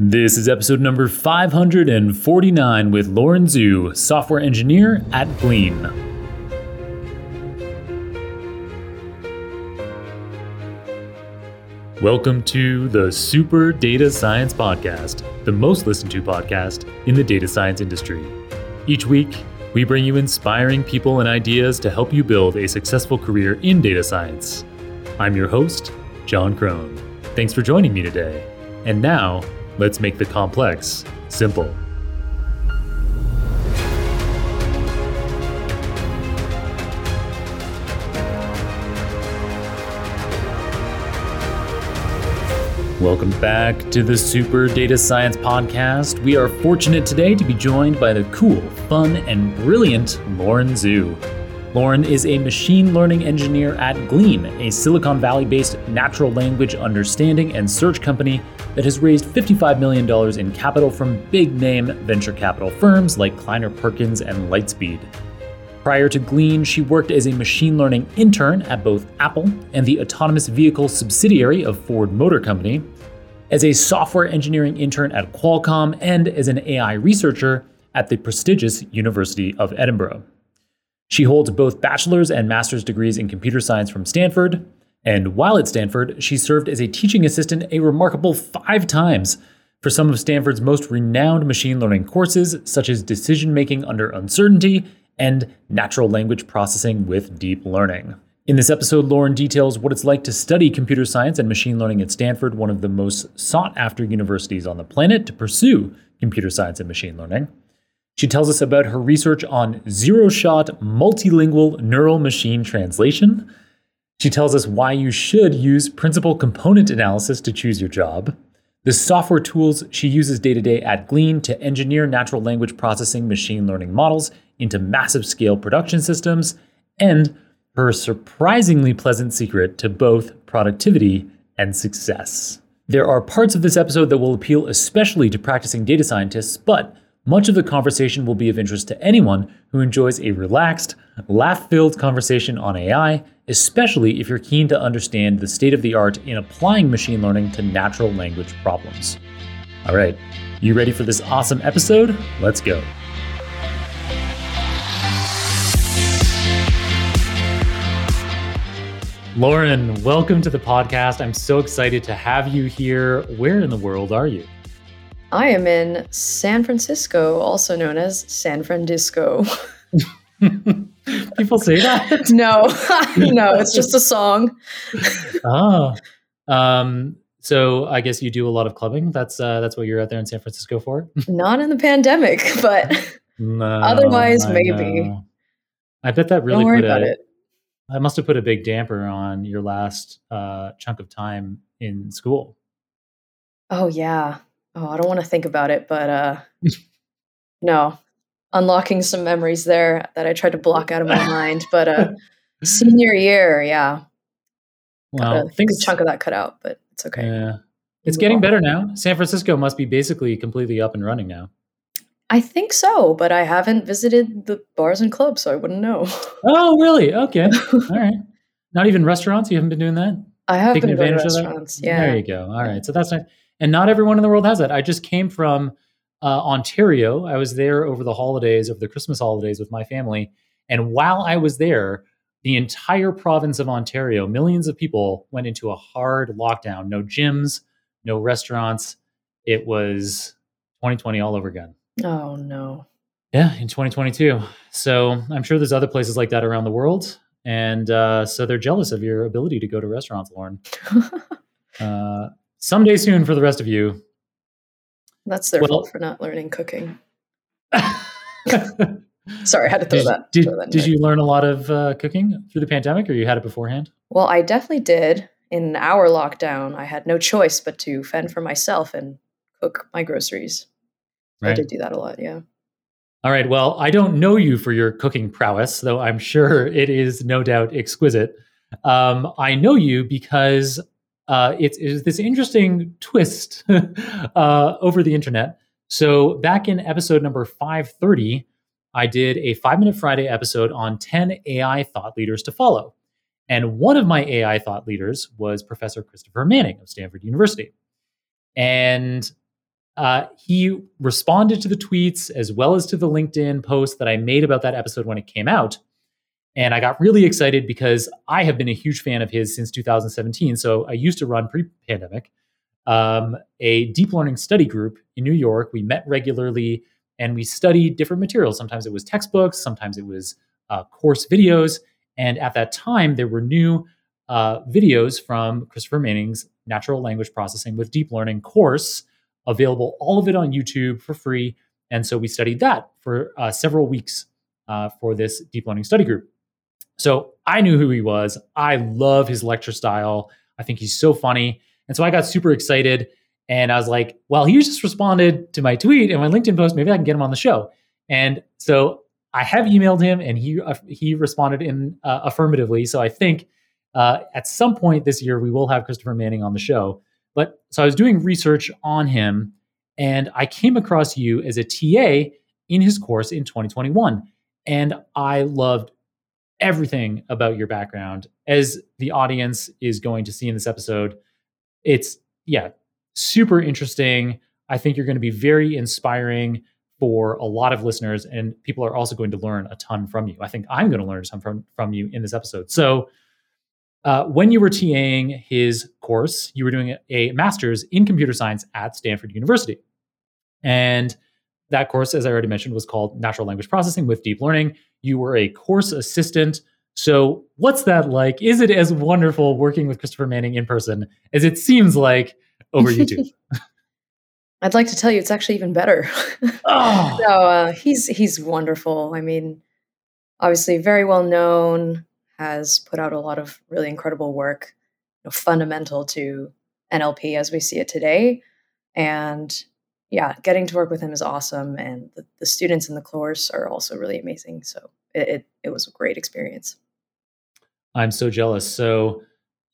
This is episode number 549 with Lauren Zhu, software engineer at Glean. Welcome to the Super Data Science Podcast, the most listened to podcast in the data science industry. Each week, we bring you inspiring people and ideas to help you build a successful career in data science. I'm your host, Jon Krohn. Thanks for joining me today. And now, let's make the complex simple. Welcome back to the Super Data Science Podcast. We are fortunate today to be joined by the cool, fun, and brilliant Lauren Zhu. Lauren is a machine learning engineer at Glean, a Silicon Valley based natural language understanding and search company that has raised $55 million in capital from big name venture capital firms like Kleiner Perkins and Lightspeed. Prior to Glean, she worked as a machine learning intern at both Apple and the autonomous vehicle subsidiary of Ford Motor Company, as a software engineering intern at Qualcomm, and as an AI researcher at the prestigious University of Edinburgh. She holds both bachelor's and master's degrees in computer science from Stanford, and while at Stanford, she served as a teaching assistant a remarkable five times for some of Stanford's most renowned machine learning courses, such as decision making under uncertainty and natural language processing with deep learning. In this episode, Lauren details what it's like to study computer science and machine learning at Stanford, one of the most sought after universities on the planet to pursue computer science and machine learning. She tells us about her research on zero shot multilingual neural machine translation. She tells us why you should use principal component analysis to choose your job, the software tools she uses day to day at Glean to engineer natural language processing machine learning models into massive scale production systems, and her surprisingly pleasant secret to both productivity and success. There are parts of this episode that will appeal especially to practicing data scientists, but much of the conversation will be of interest to anyone who enjoys a relaxed, laugh filled conversation on AI, especially if you're keen to understand the state of the art in applying machine learning to natural language problems. All right, you ready for this awesome episode? Let's go. Lauren, welcome to the podcast. I'm so excited to have you here. Where in the world are you? I am in San Francisco, also known as San Francisco. People say that? no, no, it's just a song. oh, um, so I guess you do a lot of clubbing. That's uh, that's what you're out there in San Francisco for. Not in the pandemic, but no, otherwise, I maybe. Know. I bet that really put a, it. I must have put a big damper on your last uh, chunk of time in school. Oh yeah, oh, I don't want to think about it, but uh, no, unlocking some memories there that I tried to block out of my mind. But uh, senior year, yeah, well, got a chunk of that cut out, but it's okay. Yeah, it's getting better now. San Francisco must be basically completely up and running now. I think so, but I haven't visited the bars and clubs, so I wouldn't know. Oh, really? Okay. All right. Not even restaurants. You haven't been doing that. I have Taking been advantage to restaurants. Yeah. There you go. All right. So that's nice and not everyone in the world has that. I just came from uh, Ontario. I was there over the holidays, over the Christmas holidays with my family. And while I was there, the entire province of Ontario, millions of people went into a hard lockdown. No gyms, no restaurants. It was 2020 all over again. Oh, no. Yeah, in 2022. So I'm sure there's other places like that around the world. And uh, so they're jealous of your ability to go to restaurants, Lauren. uh, someday soon for the rest of you. That's their well, fault for not learning cooking. Sorry, I had to throw did, that. Did, throw that did you learn a lot of uh, cooking through the pandemic or you had it beforehand? Well, I definitely did. In our lockdown, I had no choice but to fend for myself and cook my groceries. right. I did do that a lot, yeah. All right. Well, I don't know you for your cooking prowess, though I'm sure it is no doubt exquisite. Um, I know you because uh, it's, it's, this interesting twist uh, over the internet. So back in episode number 530, I did a five minute Friday episode on 10 AI thought leaders to follow. And one of my AI thought leaders was Professor Christopher Manning of Stanford University. And uh, he responded to the tweets as well as to the LinkedIn post that I made about that episode when it came out. And I got really excited because I have been a huge fan of his since 2017. So I used to run pre pandemic um, a deep learning study group in New York. We met regularly and we studied different materials. Sometimes it was textbooks, sometimes it was uh, course videos. And at that time, there were new uh, videos from Christopher Manning's natural language processing with deep learning course available, all of it on YouTube for free. And so we studied that for uh, several weeks uh, for this deep learning study group. So I knew who he was. I love his lecture style. I think he's so funny. And so I got super excited and I was like, well, he just responded to my tweet and my LinkedIn post. Maybe I can get him on the show. And so I have emailed him and he, uh, he responded in uh, affirmatively. So I think uh, at some point this year, we will have Christopher Manning on the show. But so I was doing research on him and I came across you as a TA in his course in 2021. And I loved everything about your background. As the audience is going to see in this episode, it's, yeah, super interesting. I think you're going to be very inspiring for a lot of listeners, and people are also going to learn a ton from you. I think I'm going to learn some from, from you in this episode. So, uh, when you were TAing his course, you were doing a, master's in computer science at Stanford University. And that course, as I already mentioned, was called Natural Language Processing with Deep Learning. You were a course assistant. So, what's that like? Is it as wonderful working with Christopher Manning in person as it seems like over YouTube? I'd like to tell you it's actually even better. Oh. so uh, he's he's wonderful. I mean, obviously very well known, has put out a lot of really incredible work, you know, fundamental to NLP as we see it today. And yeah, getting to work with him is awesome. And the, the students in the course are also really amazing. So it, it, it was a great experience. I'm so jealous. So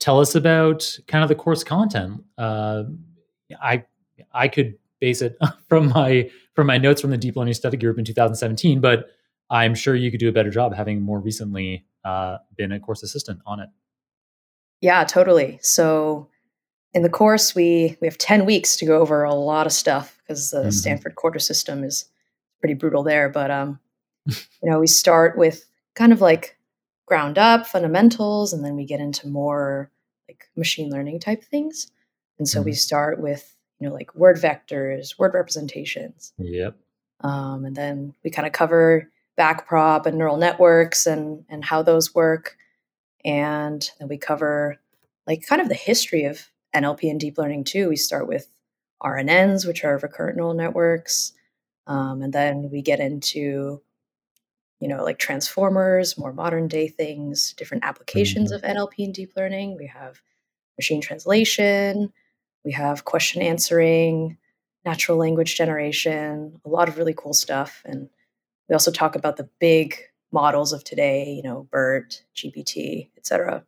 tell us about kind of the course content. Uh, I I could base it from my from my notes from the deep learning study group in 2017, but I'm sure you could do a better job having more recently uh, been a course assistant on it. Yeah, totally. So in the course, we we have ten weeks to go over a lot of stuff because the mm-hmm. Stanford quarter system is pretty brutal there. But um, you know, we start with kind of like ground up fundamentals, and then we get into more like machine learning type things. And so mm-hmm. we start with you know like word vectors, word representations. Yep. Um, and then we kind of cover backprop and neural networks and and how those work and then we cover like kind of the history of NLP and deep learning too. We start with RNNs, which are recurrent neural networks, um, and then we get into you know like transformers, more modern day things, different applications mm-hmm. of NLP and deep learning. We have machine translation, we have question answering, natural language generation, a lot of really cool stuff, and we also talk about the big models of today, you know, BERT, GPT, et cetera.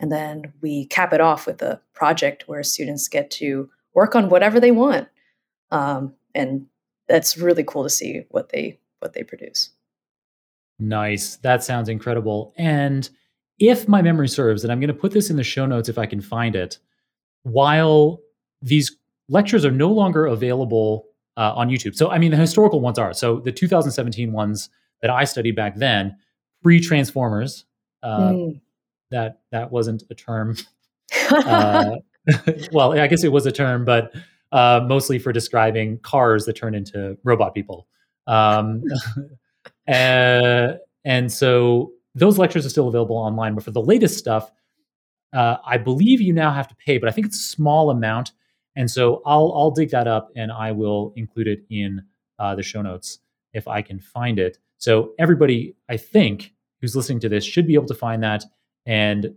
And then we cap it off with a project where students get to work on whatever they want. Um, and that's really cool to see what they what they produce. Nice. That sounds incredible. And if my memory serves, and I'm going to put this in the show notes if I can find it, while these lectures are no longer available uh, on YouTube. So, I mean, the historical ones are. So, the 2017 ones that I studied back then, pre Transformers, uh, mm. that that wasn't a term. uh, well, I guess it was a term, but uh, mostly for describing cars that turn into robot people. Um, uh, and so those lectures are still available online. But for the latest stuff, uh, I believe you now have to pay, but I think it's a small amount. And so I'll I'll dig that up and I will include it in uh, the show notes if I can find it. So everybody, I think, who's listening to this should be able to find that and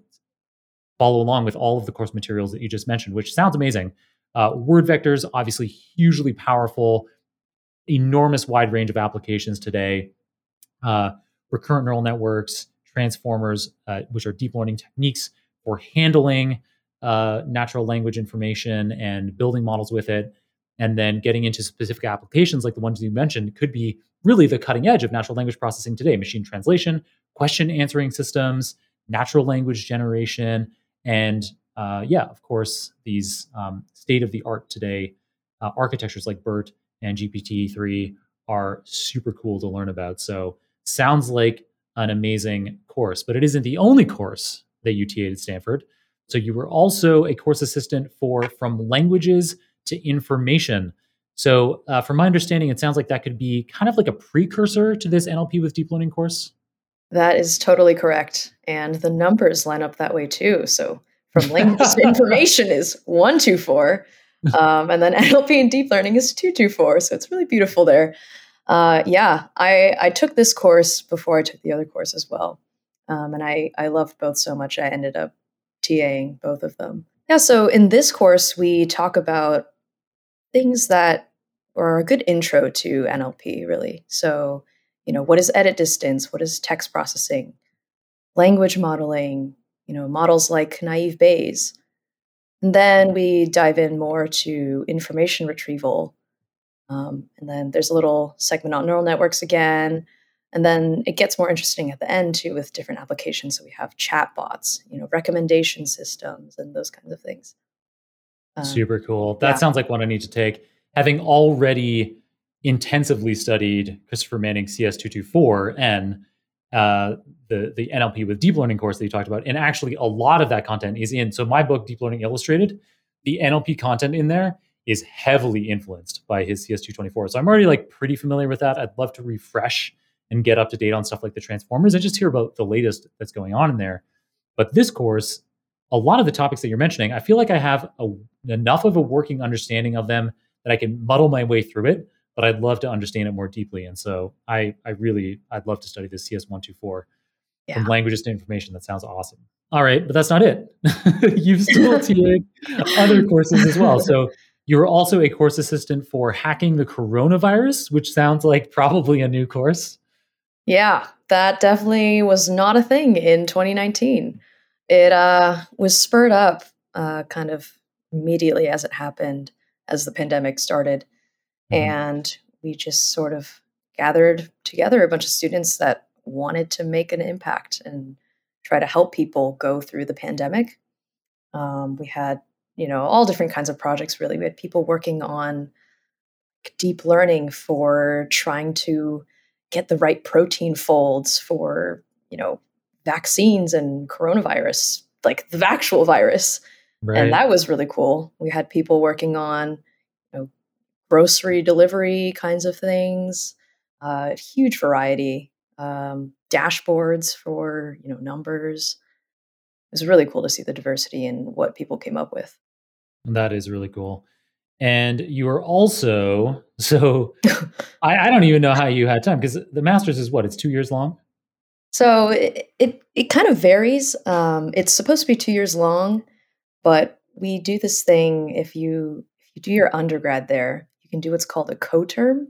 follow along with all of the course materials that you just mentioned, which sounds amazing. Uh, word vectors, obviously hugely powerful, enormous wide range of applications today. Uh, recurrent neural networks, transformers, uh, which are deep learning techniques for handling uh, natural language information and building models with it, and then getting into specific applications like the ones you mentioned could be really the cutting edge of natural language processing today machine translation, question answering systems, natural language generation, and uh, yeah, of course, these um, state of the art today uh, architectures like BERT and GPT-3 are super cool to learn about. So sounds like an amazing course, but it isn't the only course that you TA'd at Stanford. So you were also a course assistant for From Languages to Information. So, uh, from my understanding, it sounds like that could be kind of like a precursor to this NLP with deep learning course. That is totally correct. And the numbers line up that way too. So, from languages to information is 124. Um, and then NLP and deep learning is 224. So, it's really beautiful there. Uh, yeah, I, I took this course before I took the other course as well. Um, and I, I loved both so much, I ended up TAing both of them. Yeah, so in this course, we talk about things that are a good intro to NLP, really. So, you know, what is edit distance? What is text processing? Language modeling, you know, models like naive Bayes. And then we dive in more to information retrieval. Um, and then there's a little segment on neural networks again. And then it gets more interesting at the end too with different applications. So we have chatbots, you know, recommendation systems and those kinds of things. Um, Super cool. That yeah. sounds like one I need to take. Having already intensively studied Christopher Manning CS224N, uh, the, the NLP with deep learning course that you talked about, and actually a lot of that content is in. So my book, Deep Learning Illustrated, the NLP content in there is heavily influenced by his CS224. So I'm already like pretty familiar with that. I'd love to refresh and get up to date on stuff like the transformers and just hear about the latest that's going on in there. But this course, a lot of the topics that you're mentioning, I feel like I have a, enough of a working understanding of them that I can muddle my way through it, but I'd love to understand it more deeply. And so I, I really, I'd love to study this CS124 yeah. from languages to information. That sounds awesome. All right, but that's not it. You've still TA'd other courses as well. So you're also a course assistant for hacking the coronavirus, which sounds like probably a new course. Yeah, that definitely was not a thing in 2019. It uh, was spurred up uh, kind of immediately as it happened, as the pandemic started. Mm-hmm. And we just sort of gathered together a bunch of students that wanted to make an impact and try to help people go through the pandemic. Um, we had, you know, all different kinds of projects really. We had people working on deep learning for trying to get the right protein folds for you know vaccines and coronavirus like the actual virus right. and that was really cool we had people working on grocery delivery kinds of things uh, huge variety um, dashboards for you know numbers. It was really cool to see the diversity in what people came up with. That is really cool. And you are also so I, I, don't even know how you had time because the master's is what it's two years long? So it it, it kind of varies um, it's supposed to be two years long but we do this thing if you if you do your undergrad there you can do what's called a co-term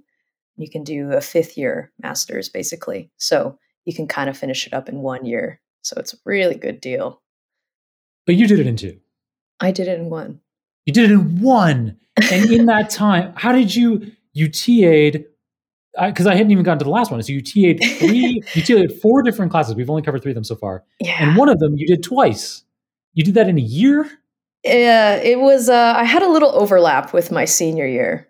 you can do a fifth year master's basically so you can kind of finish it up in one year so it's a really good deal but you did it in two i did it in one you did it in one and in that time, how did you you TA'd? Because I, I, hadn't even gotten to the last one. So you TA'd three, you TA'd four different classes. We've only covered three of them so far, yeah. and one of them you did twice. You did that in a year. Yeah, it was. Uh, I had a little overlap with my senior year,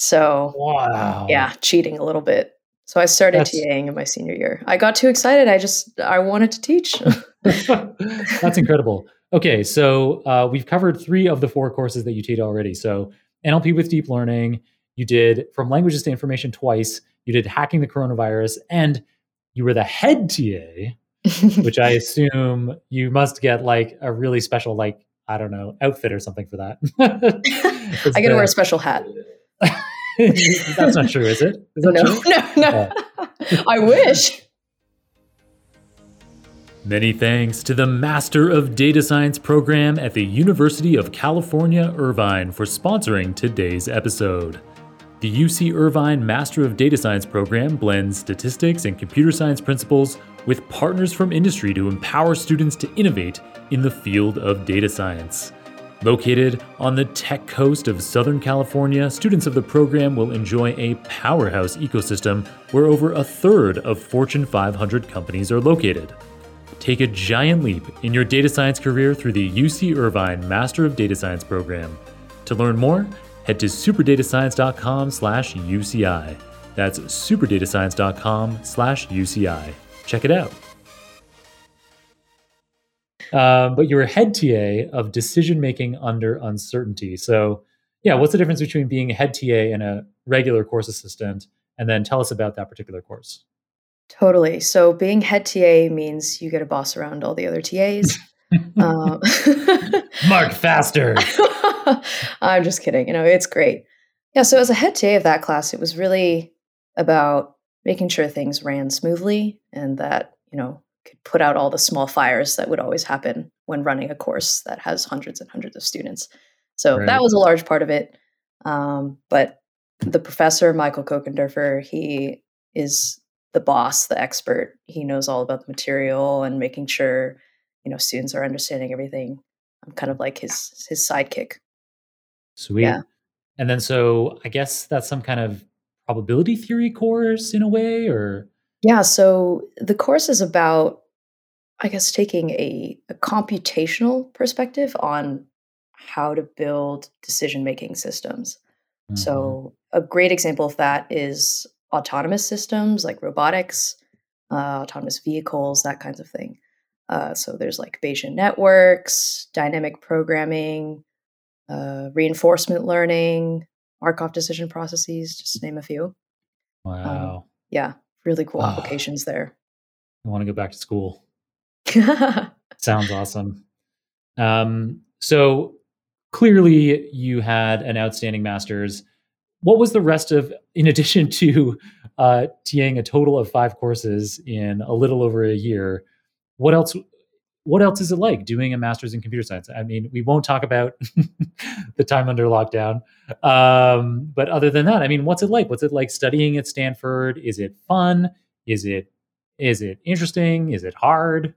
so wow. Yeah, cheating a little bit. So I started That's, TAing in my senior year. I got too excited. I just I wanted to teach. That's incredible. Okay, so uh, we've covered three of the four courses that you teach already. So NLP with deep learning, you did from languages to information twice, you did hacking the coronavirus, and you were the head TA, which I assume you must get like a really special, like, I don't know, outfit or something for that. I get to wear a special hat. That's not true, is it? Is no, true? no, no, oh. I wish. Many thanks to the Master of Data Science program at the University of California, Irvine for sponsoring today's episode. The UC Irvine Master of Data Science program blends statistics and computer science principles with partners from industry to empower students to innovate in the field of data science. Located on the tech coast of Southern California, students of the program will enjoy a powerhouse ecosystem where over a third of Fortune 500 companies are located. Take a giant leap in your data science career through the UC Irvine Master of Data Science program. To learn more, head to superdatascience.com slash UCI. That's superdatascience.com slash UCI. Check it out. Um, but you're a head TA of decision making under uncertainty. So, yeah, what's the difference between being a head TA and a regular course assistant? And then tell us about that particular course. Totally. So, being head TA means you get a boss around all the other TAs. um, Mark faster. I'm just kidding. You know, it's great. Yeah. So, as a head TA of that class, it was really about making sure things ran smoothly and that, you know, could put out all the small fires that would always happen when running a course that has hundreds and hundreds of students. So right. that was a large part of it. Um, but the professor, Mykel Kochenderfer, he is the boss, the expert. He knows all about the material and making sure, you know, students are understanding everything. I'm kind of like his his sidekick. Sweet. Yeah. And then so I guess that's some kind of probability theory course in a way or yeah, so the course is about, I guess, taking a, a computational perspective on how to build decision making systems. Mm-hmm. So, a great example of that is autonomous systems like robotics, uh, autonomous vehicles, that kinds of thing. Uh, so, there's like Bayesian networks, dynamic programming, uh, reinforcement learning, Markov decision processes, just to name a few. Um, wow. Um, yeah really cool ah. applications there. I want to go back to school. Sounds awesome. Um, so clearly, you had an outstanding master's. What was the rest of, in addition to uh, TAing a total of five courses in a little over a year? What else? What else is it like doing a master's in computer science? I mean, we won't talk about the time under lockdown, um, but other than that, I mean, what's it like? What's it like studying at Stanford? Is it fun? Is it is it interesting? Is it hard?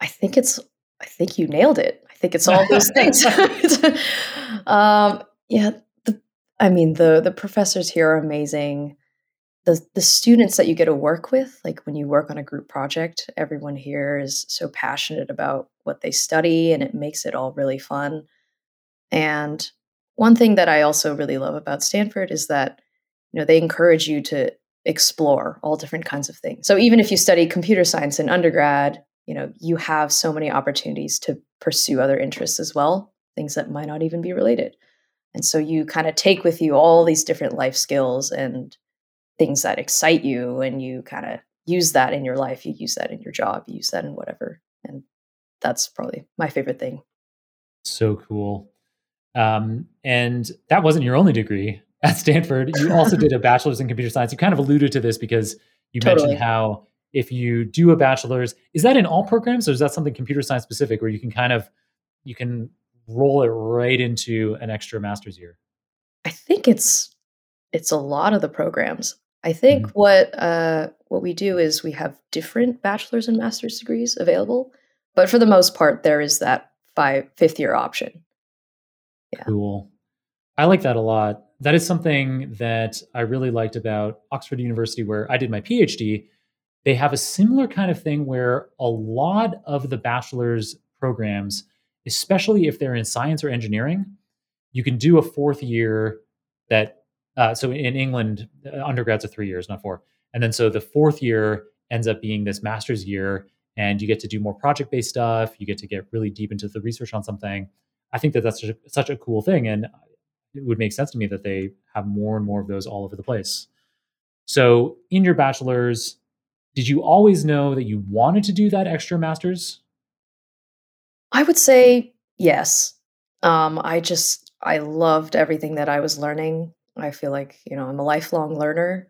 I think it's. I think you nailed it. I think it's all those things. um, yeah, the, I mean the the professors here are amazing. The the students that you get to work with, like when you work on a group project, everyone here is so passionate about what they study, and it makes it all really fun. And one thing that I also really love about Stanford is that you know they encourage you to explore all different kinds of things. So even if you study computer science in undergrad, you know, you have so many opportunities to pursue other interests as well, things that might not even be related. And so you kind of take with you all these different life skills and things that excite you and you kind of use that in your life, you use that in your job, you use that in whatever. And that's probably my favorite thing. So cool. Um, and that wasn't your only degree at Stanford. You also did a bachelor's in computer science. You kind of alluded to this because you totally. mentioned how if you do a bachelor's, is that in all programs or is that something computer science specific where you can kind of you can roll it right into an extra master's year? I think it's it's a lot of the programs. I think mm-hmm. what uh, what we do is we have different bachelor's and master's degrees available, but for the most part, there is that five fifth year option. Yeah. Cool. I like that a lot. That is something that I really liked about Oxford University, where I did my PhD. They have a similar kind of thing where a lot of the bachelor's programs, especially if they're in science or engineering, you can do a fourth year that, uh, so in England, uh, undergrads are three years, not four. And then so the fourth year ends up being this master's year, and you get to do more project based stuff. You get to get really deep into the research on something. I think that that's such a, such a cool thing, and it would make sense to me that they have more and more of those all over the place. So, in your bachelor's, did you always know that you wanted to do that extra master's? I would say yes. Um, I just I loved everything that I was learning. I feel like you know I'm a lifelong learner,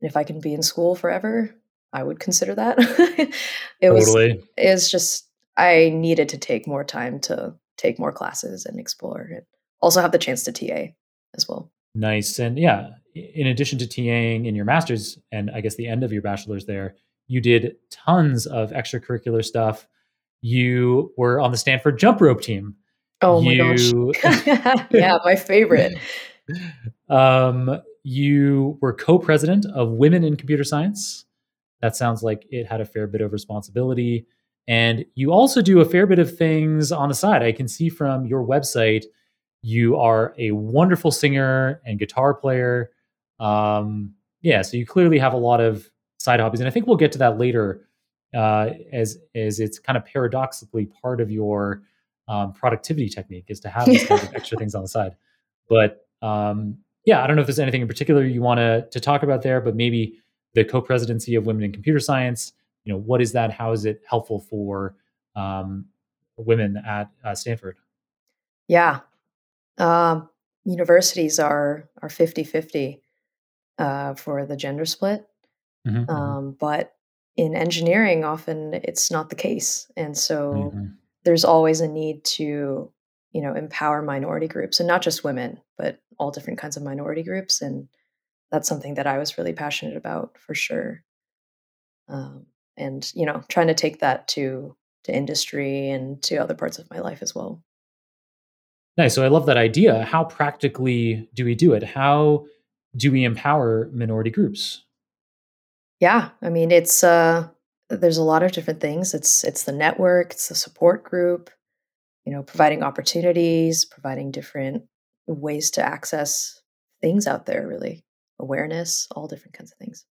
and if I can be in school forever, I would consider that. it totally. was it's just I needed to take more time to take more classes and explore and also have the chance to TA as well. Nice. And yeah, in addition to TAing in your master's and I guess the end of your bachelor's there, you did tons of extracurricular stuff. You were on the Stanford jump rope team. Oh my you, gosh. yeah, my favorite. um, you were co-president of Women in Computer Science. That sounds like it had a fair bit of responsibility. And you also do a fair bit of things on the side. I can see from your website, you are a wonderful singer and guitar player. Um, yeah, so you clearly have a lot of side hobbies, and I think we'll get to that later, uh, as as it's kind of paradoxically part of your um, productivity technique is to have these kinds of extra things on the side. But um, yeah, I don't know if there's anything in particular you want to to talk about there, but maybe the co-presidency of Women in Computer Science. You know, what is that? How is it helpful for um, women at uh, Stanford? Yeah, um, universities are are 50-50 uh, for the gender split. Mm-hmm, mm-hmm. um, but in engineering, often it's not the case, and so mm-hmm. there's always a need to you know empower minority groups, and not just women, but all different kinds of minority groups, and that's something that I was really passionate about for sure. Um, and you know, trying to take that to to industry and to other parts of my life as well. Nice. So I love that idea. How practically do we do it? How do we empower minority groups? Yeah, I mean it's uh there's a lot of different things. It's it's the network, it's the support group, you know, providing opportunities, providing different ways to access things out there really. Awareness, all different kinds of things.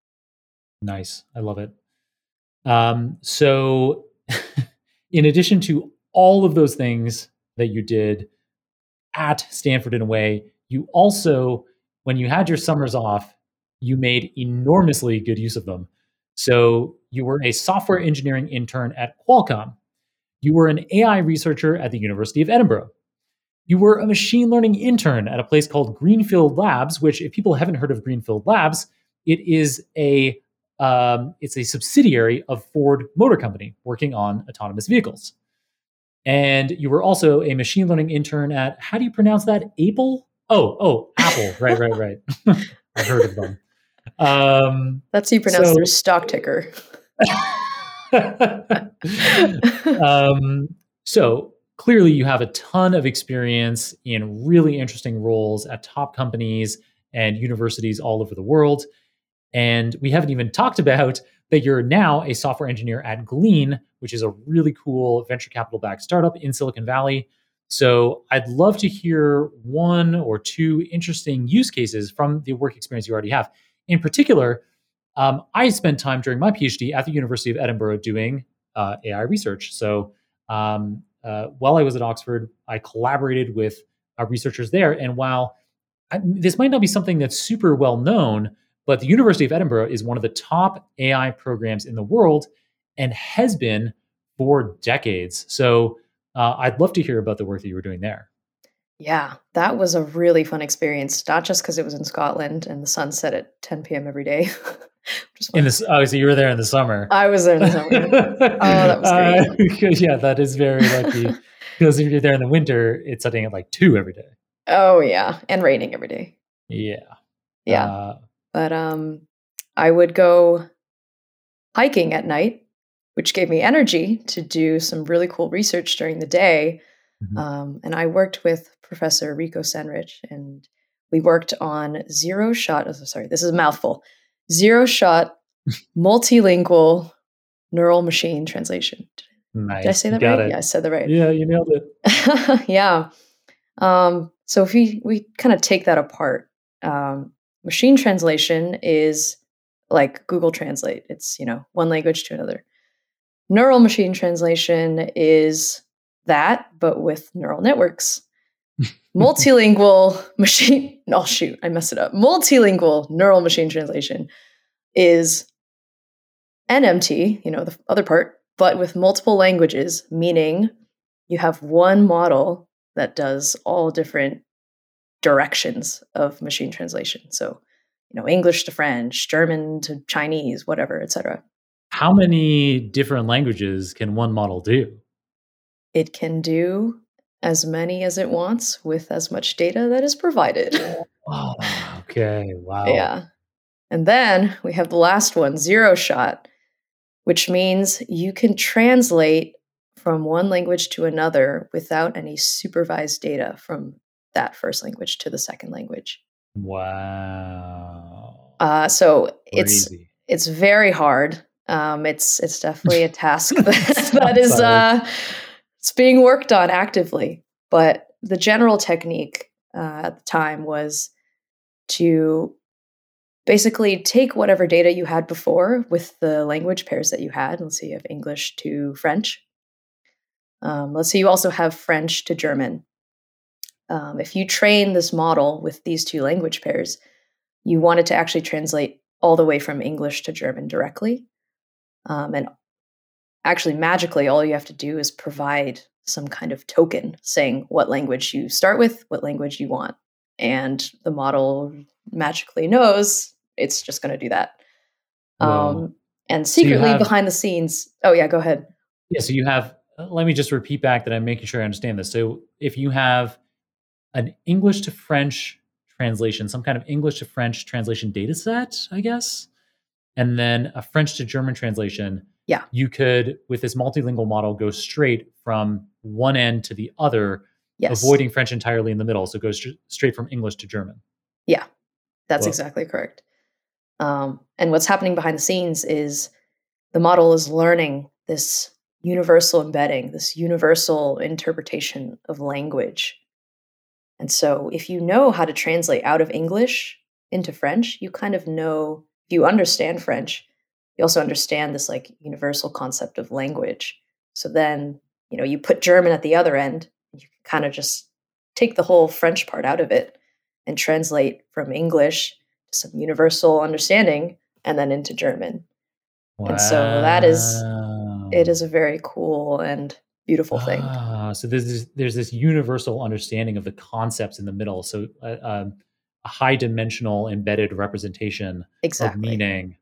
Nice. I love it. Um so in addition to all of those things that you did at Stanford in a way, you also, when you had your summers off, you made enormously good use of them. So you were a software engineering intern at Qualcomm. You were an AI researcher at the University of Edinburgh. You were a machine learning intern at a place called Greenfield Labs, which, if people haven't heard of Greenfield Labs, it is a um, it's a subsidiary of Ford Motor Company working on autonomous vehicles. And you were also a machine learning intern at, how do you pronounce that? Apple? Oh, oh, Apple. right, right, right. I've heard of them. Um, That's how you pronounce so, their stock ticker. um, so clearly, you have a ton of experience in really interesting roles at top companies and universities all over the world. And we haven't even talked about that you're now a software engineer at Glean, which is a really cool venture capital backed startup in Silicon Valley. So I'd love to hear one or two interesting use cases from the work experience you already have. In particular, um, I spent time during my PhD at the University of Edinburgh doing uh, AI research. So um, uh, while I was at Oxford, I collaborated with uh, researchers there. And while I, this might not be something that's super well known, but the University of Edinburgh is one of the top AI programs in the world and has been for decades. So uh, I'd love to hear about the work that you were doing there. Yeah, that was a really fun experience, not just because it was in Scotland and the sun set at 10 p.m. every day. in this, oh, so you were there in the summer. I was there in the summer. oh, that was great. Uh, yeah, that is very lucky. because if you're there in the winter, it's setting at like two every day. Oh yeah, and raining every day. Yeah. Yeah. Uh, but um, I would go hiking at night, which gave me energy to do some really cool research during the day. Mm-hmm. Um, and I worked with Professor Rico Sennrich, and we worked on zero shot. Oh, sorry, this is a mouthful. Zero shot multilingual neural machine translation. Nice. Did I say that right? It. Yeah, I said that right. Yeah, you nailed it. yeah. Um, so if we we kind of take that apart, um, Machine translation is like Google Translate. It's, you know, one language to another. Neural machine translation is that, but with neural networks. Multilingual machine, oh shoot, I messed it up. Multilingual neural machine translation is NMT, you know, the other part, but with multiple languages, meaning you have one model that does all different directions of machine translation. So, you know, English to French, German to Chinese, whatever, etc. How many different languages can one model do? It can do as many as it wants with as much data that is provided. Oh, okay. Wow. Yeah. And then we have the last one, zero shot, which means you can translate from one language to another without any supervised data from that first language to the second language. Wow. Uh, so Crazy. it's it's very hard. Um, it's it's definitely a task that, that is uh, it's being worked on actively. But the general technique uh, at the time was to basically take whatever data you had before with the language pairs that you had. Let's say you have English to French. Um, let's say you also have French to German. Um, if you train this model with these two language pairs, you want it to actually translate all the way from English to German directly. Um, and actually, magically, all you have to do is provide some kind of token saying what language you start with, what language you want. And the model magically knows it's just going to do that. Um, and secretly so have, behind the scenes, oh yeah, go ahead. Yeah, so you have. Uh, let me just repeat back that I'm making sure I understand this. So if you have an English to French translation, some kind of English to French translation data set, I guess, and then a French to German translation. Yeah. You could, with this multilingual model, go straight from one end to the other, yes. avoiding French entirely in the middle. So it goes straight from English to German. Yeah, that's exactly correct. Um, and what's happening behind the scenes is the model is learning this universal embedding, this universal interpretation of language. And so, if you know how to translate out of English into French, you kind of know, if you understand French, you also understand this like universal concept of language. So then, you know, you put German at the other end, you can kind of just take the whole French part out of it and translate from English to some universal understanding and then into German. Wow. And so that is it is a very cool and beautiful thing. Ah, so there's this, there's this universal understanding of the concepts in the middle. So uh, um, a high dimensional embedded representation exactly. of meaning.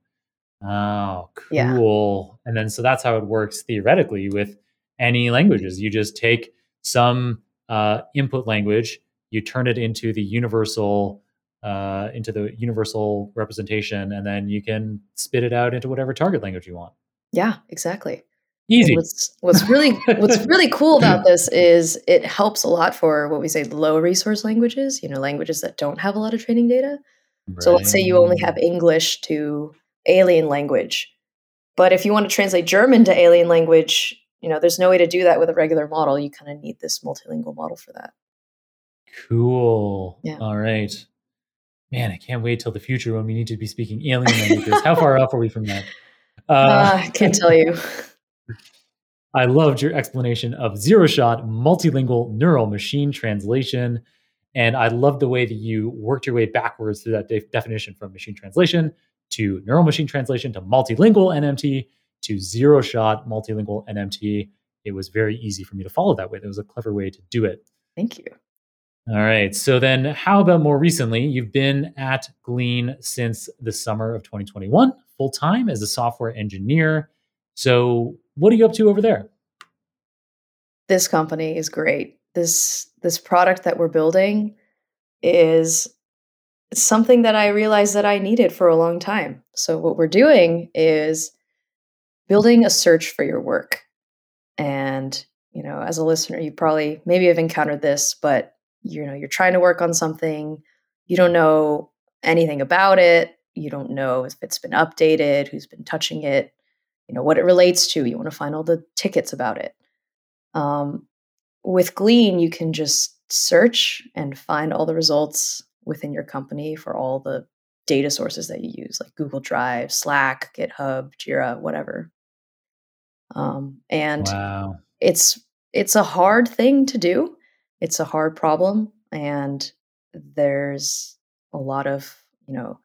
Oh, cool. Yeah. And then so that's how it works theoretically with any languages. You just take some uh, input language, you turn it into the universal uh, into the universal representation, and then you can spit it out into whatever target language you want. Yeah, exactly. Easy. What's, what's really what's really cool about this is it helps a lot for what we say low resource languages. You know, languages that don't have a lot of training data. Right. So let's say you only have English to alien language, but if you want to translate German to alien language, you know, there's no way to do that with a regular model. You kind of need this multilingual model for that. Cool. Yeah. All right man, I can't wait till the future when we need to be speaking alien languages. How far off are we from that? Uh, uh, I can't tell you. I loved your explanation of zero shot multilingual neural machine translation. And I loved the way that you worked your way backwards through that de- definition from machine translation to neural machine translation to multilingual NMT to zero shot multilingual NMT. It was very easy for me to follow that way. That was a clever way to do it. Thank you. All right. So then, how about more recently? You've been at Glean since the summer of 2021, full time as a software engineer. So, what are you up to over there? This company is great. This this product that we're building is something that I realized that I needed for a long time. So, what we're doing is building a search for your work. And, you know, as a listener, you probably maybe have encountered this, but you know you're trying to work on something you don't know anything about it you don't know if it's been updated who's been touching it you know what it relates to you want to find all the tickets about it um, with glean you can just search and find all the results within your company for all the data sources that you use like google drive slack github jira whatever. Um, and wow. it's it's a hard thing to do. It's a hard problem and there's a lot of you know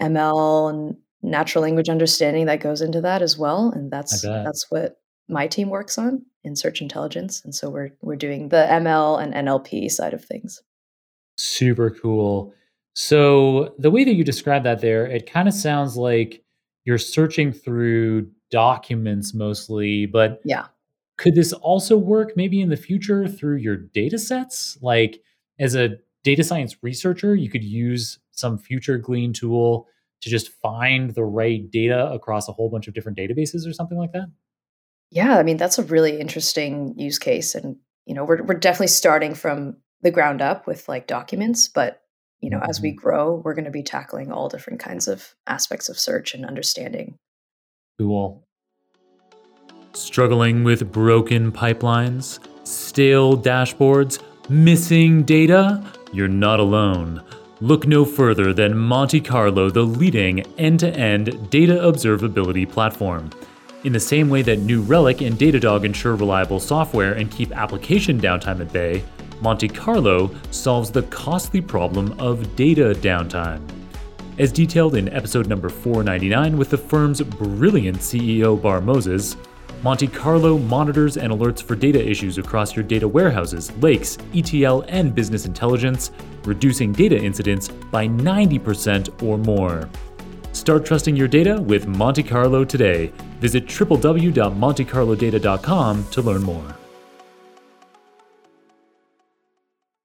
ml and natural language understanding that goes into that as well and that's that's what my team works on in search intelligence and so we're we're doing the ml and nlp side of things super cool so the way that you describe that there it kind of sounds like you're searching through documents mostly but yeah could this also work maybe in the future through your data sets? Like as a data science researcher, you could use some future Glean tool to just find the right data across a whole bunch of different databases or something like that? Yeah, I mean that's a really interesting use case and you know, we're we're definitely starting from the ground up with like documents, but you know, as we mm-hmm. grow, we're going to be tackling all different kinds of aspects of search and understanding. Cool. Struggling with broken pipelines, stale dashboards, Missing data? You're not alone. Look no further than Monte Carlo, the leading end to end data observability platform. In the same way that New Relic and Datadog ensure reliable software and keep application downtime at bay, Monte Carlo solves the costly problem of data downtime. As detailed in episode number 499 with the firm's brilliant CEO Barr Moses, Monte Carlo monitors and alerts for data issues across your data warehouses, lakes, ETL, and business intelligence, reducing data incidents by 90% or more. Start trusting your data with Monte Carlo today. Visit www.montecarlodata.com to learn more.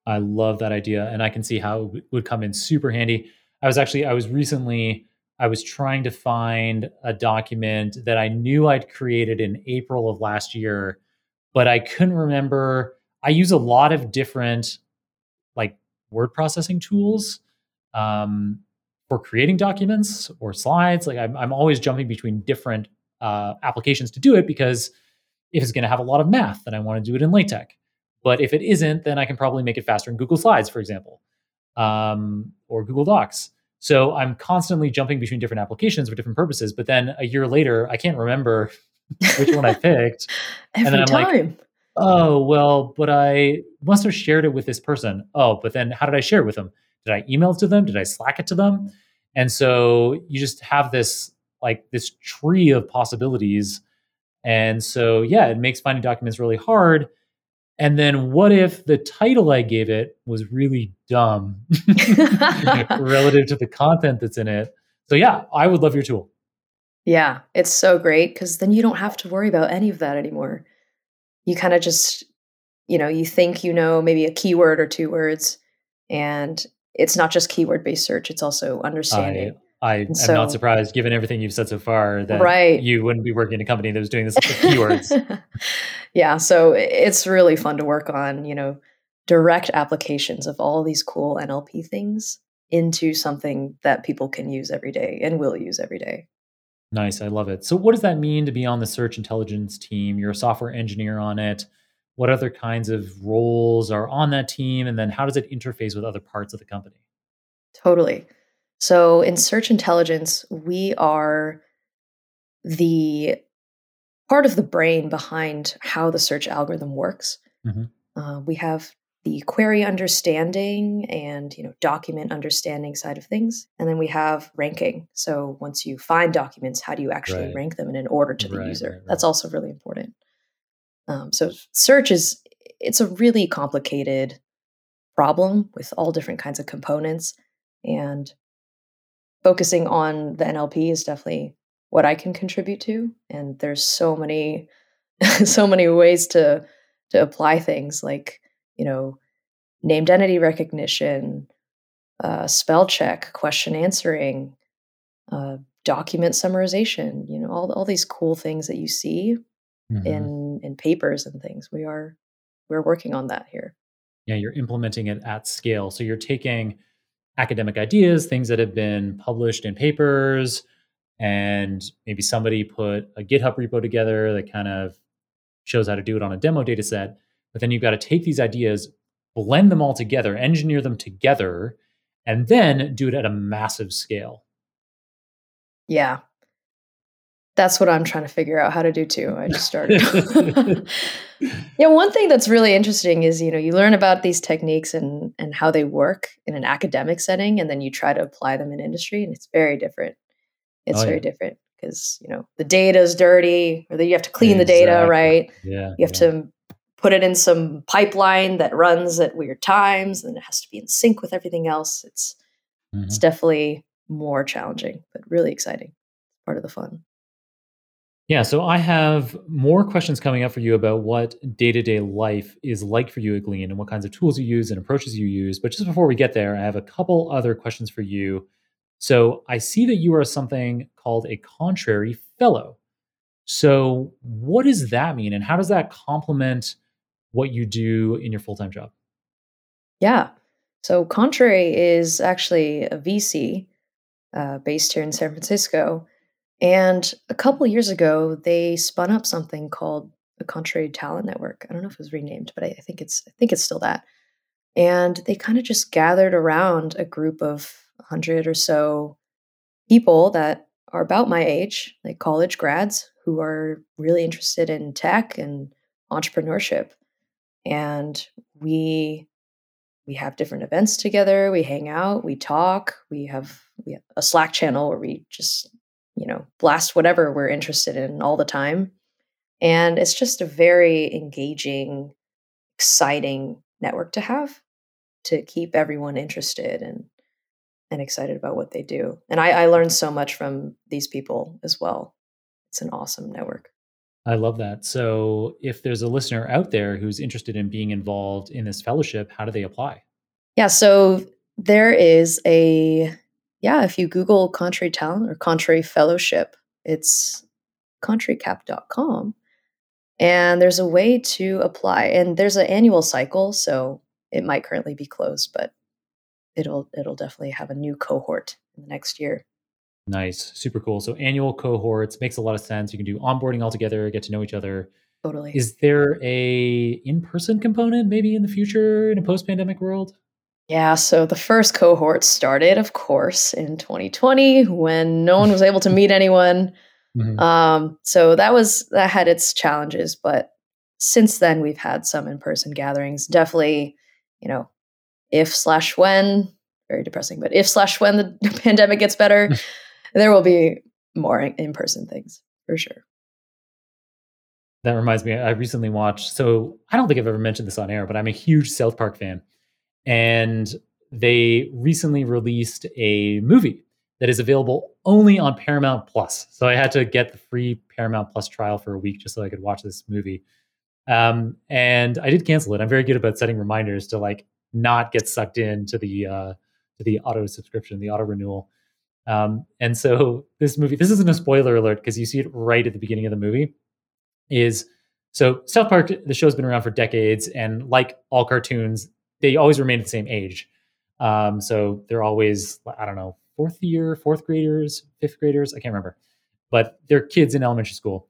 I love that idea, and I can see how it would come in super handy. I was actually, I was recently I was trying to find a document that I knew I'd created in April of last year, but I couldn't remember. I use a lot of different like word processing tools um, for creating documents or slides. Like I'm, I'm always jumping between different uh, applications to do it because if it's going to have a lot of math, then I want to do it in LaTeX. But if it isn't, then I can probably make it faster in Google Slides, for example, um, or Google Docs. So I'm constantly jumping between different applications for different purposes. But then a year later, I can't remember which one I picked. Every and then I'm time. like, oh, well, but I must have shared it with this person. Oh, but then how did I share it with them? Did I email it to them? Did I Slack it to them? And so you just have this like this tree of possibilities. And so, yeah, it makes finding documents really hard. And then what if the title I gave it was really dumb relative to the content that's in it? So yeah, I would love your tool. Yeah, it's so great because then you don't have to worry about any of that anymore. You kind of just, you know, you think you know maybe a keyword or two words, and it's not just keyword based search, it's also understanding. I am so, not surprised, given everything you've said so far, that right. you wouldn't be working in a company that was doing this with keywords. yeah, so it's really fun to work on, you know, direct applications of all these cool NLP things into something that people can use every day and will use every day. Nice, I love it. So, what does that mean to be on the search intelligence team? You're a software engineer on it. What other kinds of roles are on that team? And then, how does it interface with other parts of the company? Totally. So in search intelligence, we are the part of the brain behind how the search algorithm works. Mm-hmm. Uh, we have the query understanding and you know document understanding side of things and then we have ranking so once you find documents how do you actually right. rank them in an order to the right, user right, that's also really important um, so search is it's a really complicated problem with all different kinds of components and focusing on the NLP is definitely what I can contribute to. And there's so many, so many ways to to apply things like you know named entity recognition, uh, spell check, question answering, uh, document summarization. You know all all these cool things that you see mm-hmm. in in papers and things. We are we're working on that here. Yeah, you're implementing it at scale. So you're taking academic ideas, things that have been published in papers, and maybe somebody put a GitHub repo together that kind of shows how to do it on a demo data set. But then you've got to take these ideas, blend them all together, engineer them together, and then do it at a massive scale. Yeah that's what I'm trying to figure out how to do too. I just started. yeah, one thing that's really interesting is you know you learn about these techniques and and how they work in an academic setting, and then you try to apply them in industry, and it's very different. It's oh, very yeah. different because you know the data is dirty, or that you have to clean exactly. the data, right? Yeah, you have yeah. to put it in some pipeline that runs at weird times, and it has to be in sync with everything else. It's mm-hmm. it's definitely more challenging, but really exciting. Part of the fun. Yeah, so I have more questions coming up for you about what day to day life is like for you at Glean and what kinds of tools you use and approaches you use. But just before we get there, I have a couple other questions for you. So I see that you are something called a contrary fellow. So, what does that mean, and how does that complement what you do in your full time job? Yeah. So, Contrary is actually a VC uh, based here in San Francisco and a couple years ago, they spun up something called the Contrary Talent Network. I don't know if it was renamed, but I, I think it's I think it's still that. And they kind of just gathered around a group of 100 or so people that are about my age, like college grads who are really interested in tech and entrepreneurship. And we we have different events together, we hang out, we talk, we have we have a Slack channel where we just, you know, blast whatever we're interested in all the time. And it's just a very engaging, exciting network to have to keep everyone interested and and excited about what they do. And I, I learned so much from these people as well. It's an awesome network. I love that. So, if there's a listener out there who's interested in being involved in this fellowship, how do they apply? Yeah, so there is a yeah, if you Google Contrary Talent or Contrary Fellowship, it's contrarycap.com. And there's a way to apply. And there's an annual cycle, so it might currently be closed, but it'll it'll definitely have a new cohort in the next year. Nice, super cool. So annual cohorts makes a lot of sense. You can do onboarding all together, get to know each other. Totally. Is there a in-person component maybe in the future in a post-pandemic world? Yeah, so the first cohort started, of course, in 2020 when no one was able to meet anyone. Mm-hmm. Um, so that was that had its challenges, but since then we've had some in-person gatherings. Definitely, you know, if slash when very depressing, but if slash when the pandemic gets better, there will be more in-person things for sure. That reminds me, I recently watched. So I don't think I've ever mentioned this on air, but I'm a huge South Park fan, and they recently released a movie that is available only on Paramount Plus. So I had to get the free Paramount Plus trial for a week just so I could watch this movie. Um, and I did cancel it. I'm very good about setting reminders to like not get sucked into the uh, to the auto subscription, the auto renewal. Um, and so this movie, this isn't a spoiler alert because you see it right at the beginning of the movie. Is so South Park, the show's been around for decades, and like all cartoons, they always remain the same age. Um, so they're always, I don't know, fourth year, fourth graders, fifth graders, I can't remember, but they're kids in elementary school.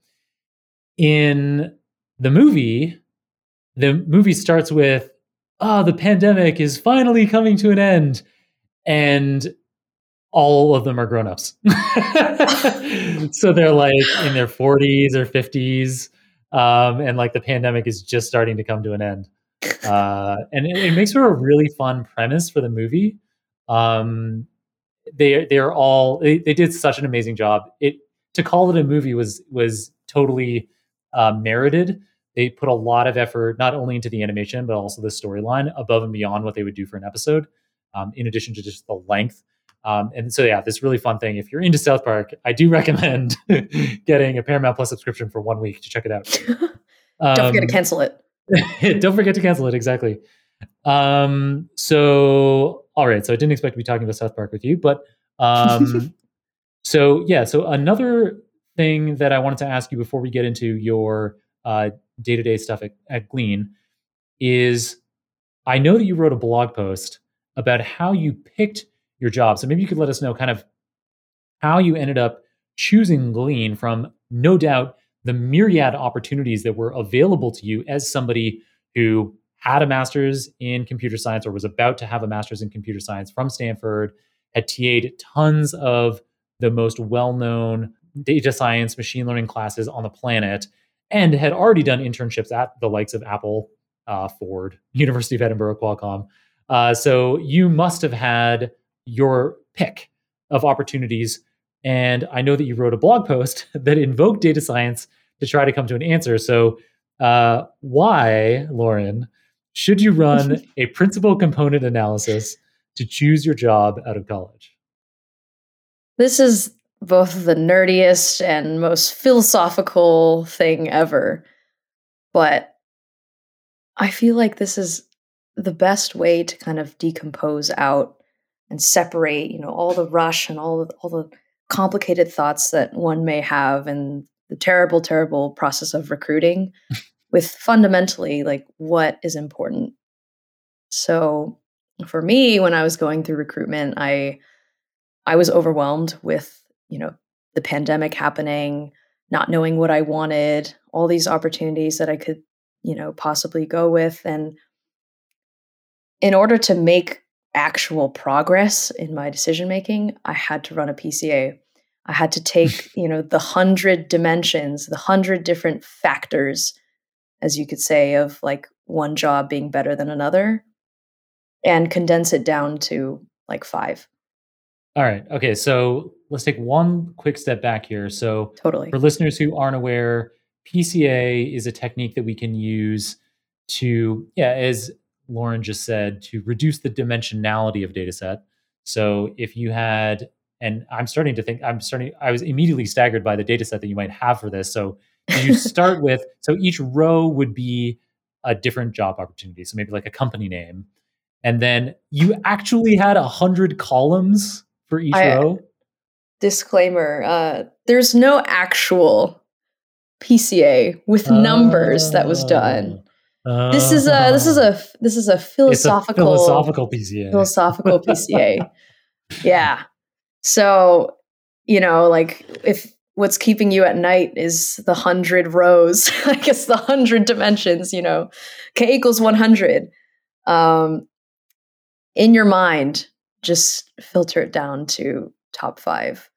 In the movie, the movie starts with oh, the pandemic is finally coming to an end. And all of them are grown-ups. so they're like in their 40s or 50s. Um, and like the pandemic is just starting to come to an end. Uh, and it, it, makes for a really fun premise for the movie. Um, they they're all they, they did such an amazing job. It to call it a movie was was totally uh, merited. They put a lot of effort not only into the animation but also the storyline above and beyond what they would do for an episode um, in addition to just the length. Um, and so yeah this really fun thing. If you're into south park i do recommend getting a paramount plus subscription for one week to check it out. Um, don't forget to um, cancel it don't forget to cancel it exactly um, so all right so i didn't expect to be talking about south park with you but um, so yeah so another thing that i wanted to ask you before we get into your uh, day-to-day stuff at, at Glean is I know that you wrote a blog post about how you picked your job. So maybe you could let us know kind of how you ended up choosing Glean from no doubt the myriad opportunities that were available to you as somebody who had a master's in computer science or was about to have a master's in computer science from Stanford, had TA'd tons of the most well known data science, machine learning classes on the planet, and had already done internships at the likes of Apple, uh, Ford, University of Edinburgh, Qualcomm. Uh, so you must have had your pick of opportunities. And I know that you wrote a blog post that invoked data science to try to come to an answer. So, uh, why, Lauren, should you run a principal component analysis to choose your job out of college? This is both the nerdiest and most philosophical thing ever. But I feel like this is the best way to kind of decompose out and separate, you know, all the rush and all the, all the complicated thoughts that one may have and the terrible, terrible process of recruiting with fundamentally like what is important. So for me, when I was going through recruitment, I I was overwhelmed with you know, the pandemic happening, not knowing what I wanted, all these opportunities that I could, you know, possibly go with. And in order to make actual progress in my decision making, I had to run a PCA. I had to take, you know, the hundred dimensions, the hundred different factors, as you could say, of like one job being better than another, and condense it down to like five. All right. Okay. So let's take one quick step back here. So, totally. For listeners who aren't aware, PCA is a technique that we can use to, yeah, as Lauren just said, to reduce the dimensionality of data set. So if you had, and I'm starting to think, I'm starting, I was immediately staggered by the data set that you might have for this. So you start with, so each row would be a different job opportunity. So maybe like a company name. And then you actually had a hundred columns for each I, row? Disclaimer uh, there's no actual PCA with uh, numbers that was done. Uh, this is a this is a this is a philosophical a philosophical PCA. Philosophical PCA. yeah. So, you know, like if what's keeping you at night is the hundred rows, I guess the hundred dimensions, you know, K equals 100. Um, in your mind, just filter it down to top five.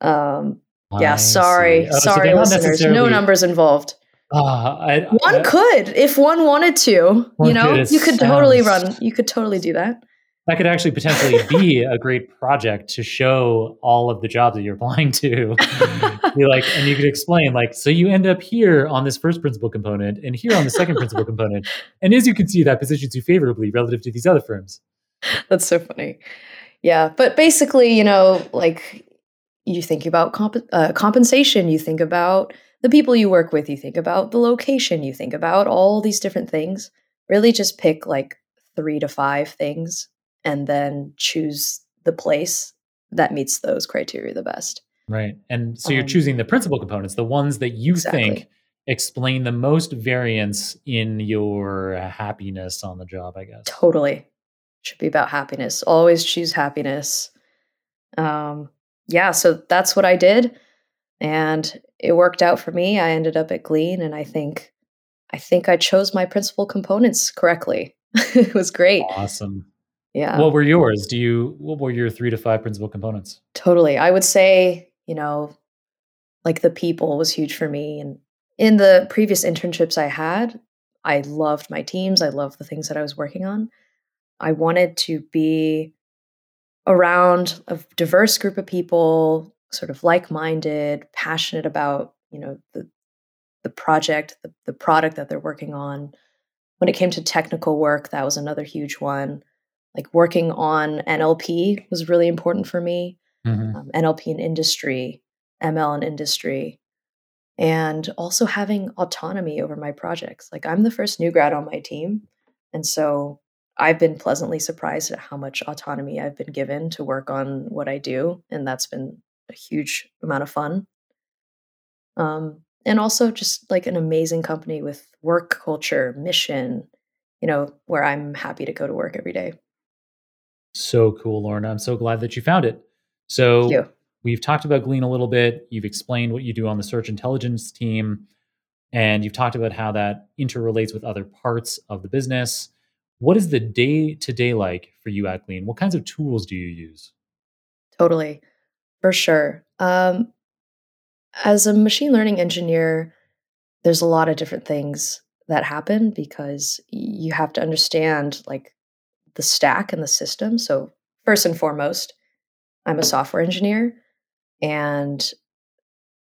Um, yeah, sorry, oh, sorry, so listeners. No numbers involved. Uh, I, one I, could, if one wanted to, one you know, you could sounds... totally run. You could totally do that. That could actually potentially be a great project to show all of the jobs that you're applying to. be like, and you could explain, like, so you end up here on this first principal component, and here on the second principal component, and as you can see, that positions you favorably relative to these other firms. That's so funny. Yeah, but basically, you know, like you think about comp- uh, compensation, you think about the people you work with, you think about the location, you think about all these different things. Really just pick like three to five things and then choose the place that meets those criteria the best. Right. And so you're um, choosing the principal components, the ones that you exactly. think explain the most variance in your happiness on the job, I guess. Totally should be about happiness. Always choose happiness. Um, yeah, so that's what I did, and it worked out for me. I ended up at Glean, and I think, I think I chose my principal components correctly. it was great. Awesome. Yeah. What were yours? Do you? What were your three to five principal components? Totally. I would say, you know, like the people was huge for me, and in the previous internships I had, I loved my teams. I loved the things that I was working on I wanted to be around a diverse group of people, sort of like-minded, passionate about, you know, the the project, the, the product that they're working on. When it came to technical work, that was another huge one. Like working on NLP was really important for me. Mm-hmm. Um, NLP in industry, ML in industry, and also having autonomy over my projects. Like I'm the first new grad on my team. And so I've been pleasantly surprised at how much autonomy I've been given to work on what I do, and that's been a huge amount of fun. Um, and also just like an amazing company with work culture, mission, you know, where I'm happy to go to work every day. So cool, Lauren. I'm so glad that you found it. So we've talked about Glean a little bit. You've explained what you do on the search intelligence team, and you've talked about how that interrelates with other parts of the business. What is the day to day like for you at Glean? What kinds of tools do you use? Totally, for sure. Um, as a machine learning engineer, there's a lot of different things that happen because you have to understand like the stack and the system. So, first and foremost, I'm a software engineer. And,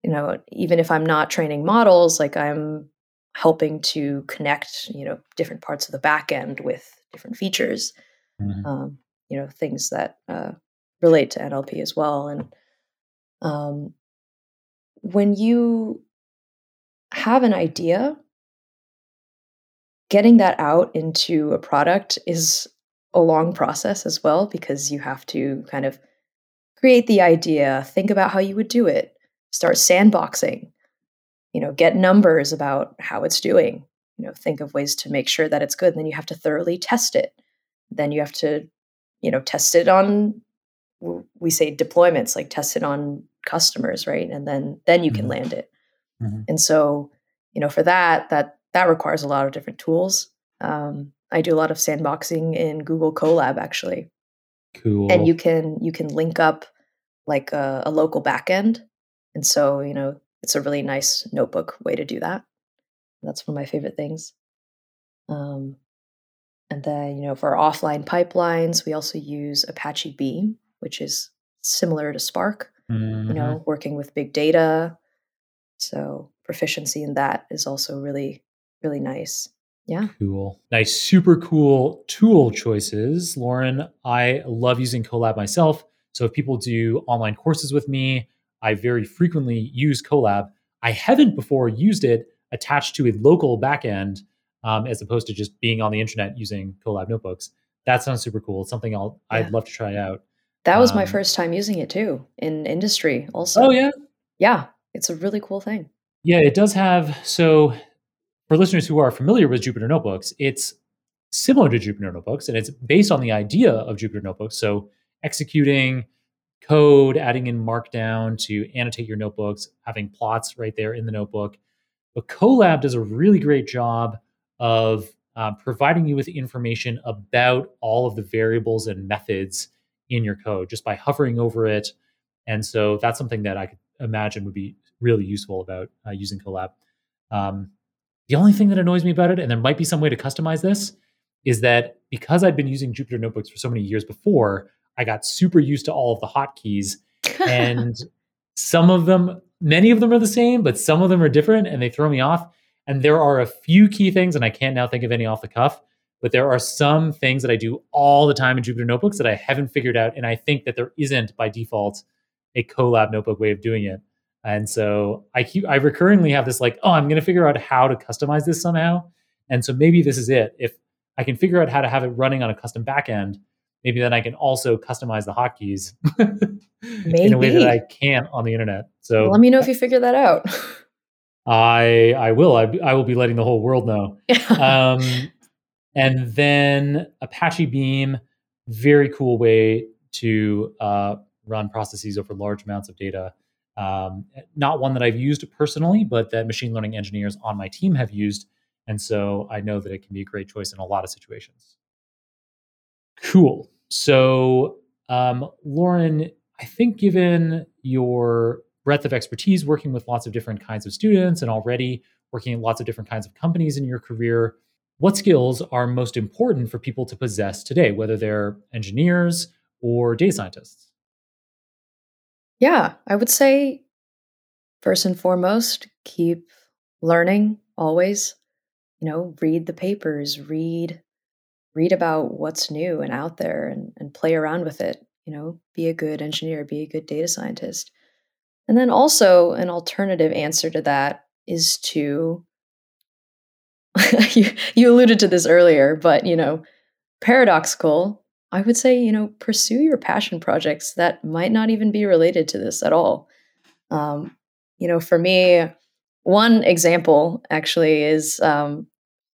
you know, even if I'm not training models, like I'm helping to connect you know different parts of the back end with different features mm-hmm. um, you know things that uh, relate to nlp as well and um, when you have an idea getting that out into a product is a long process as well because you have to kind of create the idea think about how you would do it start sandboxing you know get numbers about how it's doing you know think of ways to make sure that it's good and then you have to thoroughly test it. Then you have to you know test it on we say deployments like test it on customers right and then then you can mm-hmm. land it mm-hmm. and so you know for that that that requires a lot of different tools um, I do a lot of sandboxing in Google Colab actually. Cool. And you can you can link up like a, a local backend. And so, you know, it's a really nice notebook way to do that. That's one of my favorite things. Um, and then, you know, for offline pipelines, we also use Apache Beam, which is similar to Spark, Mhm. you know, working with big data. So proficiency in that is also really, really nice. Yeah. Cool. Nice, super cool tool choices. Lauren, I love using Colab myself. So if people do online courses with me, I very frequently use Colab. I haven't before used it attached to a local backend um, as opposed to just being on the internet using Colab notebooks. That sounds super cool. It's something I'll Yeah. I'd love to try out. That was my Um, first time using it too in industry also. Oh yeah, Yeah. It's a really cool thing. Yeah, it does have. So, for listeners who are familiar with Jupyter Notebooks, it's similar to Jupyter Notebooks and it's based on the idea of Jupyter Notebooks. So, executing code, adding in Markdown to annotate your notebooks, having plots right there in the notebook. But Colab does a really great job of uh, providing you with information about all of the variables and methods in your code just by hovering over it. And so that's something that I could imagine would be really useful about uh, using Colab. Um, the only thing that annoys me about it, and there might be some way to customize this, is that because I'd been using Jupyter Notebooks for so many years before, I got super used to all of the hotkeys. And some of them, many of them are the same, but some of them are different and they throw me off. And there are a few key things, and I can't now think of any off the cuff, but there are some things that I do all the time in Jupyter Notebooks that I haven't figured out. And I think that there isn't by default a Colab notebook way of doing it. And so I keep I recurringly have this like, oh, I'm going to figure out how to customize this somehow. And so maybe this is it. If I can figure out how to have it running on a custom backend, maybe then I can also customize the hotkeys in a way that. I can't on the internet. So Let me know if you figure that out. I I will I, I will be letting the whole world know. Um, and then Apache Beam, very cool way to uh, run processes over large amounts of data. Um, not one that I've used personally, but that machine learning engineers on my team have used. And so I know that it can be a great choice in a lot of situations. Cool. So, um, Lauren, I think given your breadth of expertise working with lots of different kinds of students and already working in lots of different kinds of companies in your career, what skills are most important for people to possess today, whether they're engineers or data scientists? yeah, I would say first and foremost, keep learning always. You know, read the papers, read read about what's new and out there and, and play around with it. You know, be a good engineer, be a good data scientist. And then also an alternative answer to that is to you, you alluded to this earlier, but you know, paradoxical, I would say, you know, pursue your passion projects that might not even be related to this at all. Um, you know, for me, one example actually is um,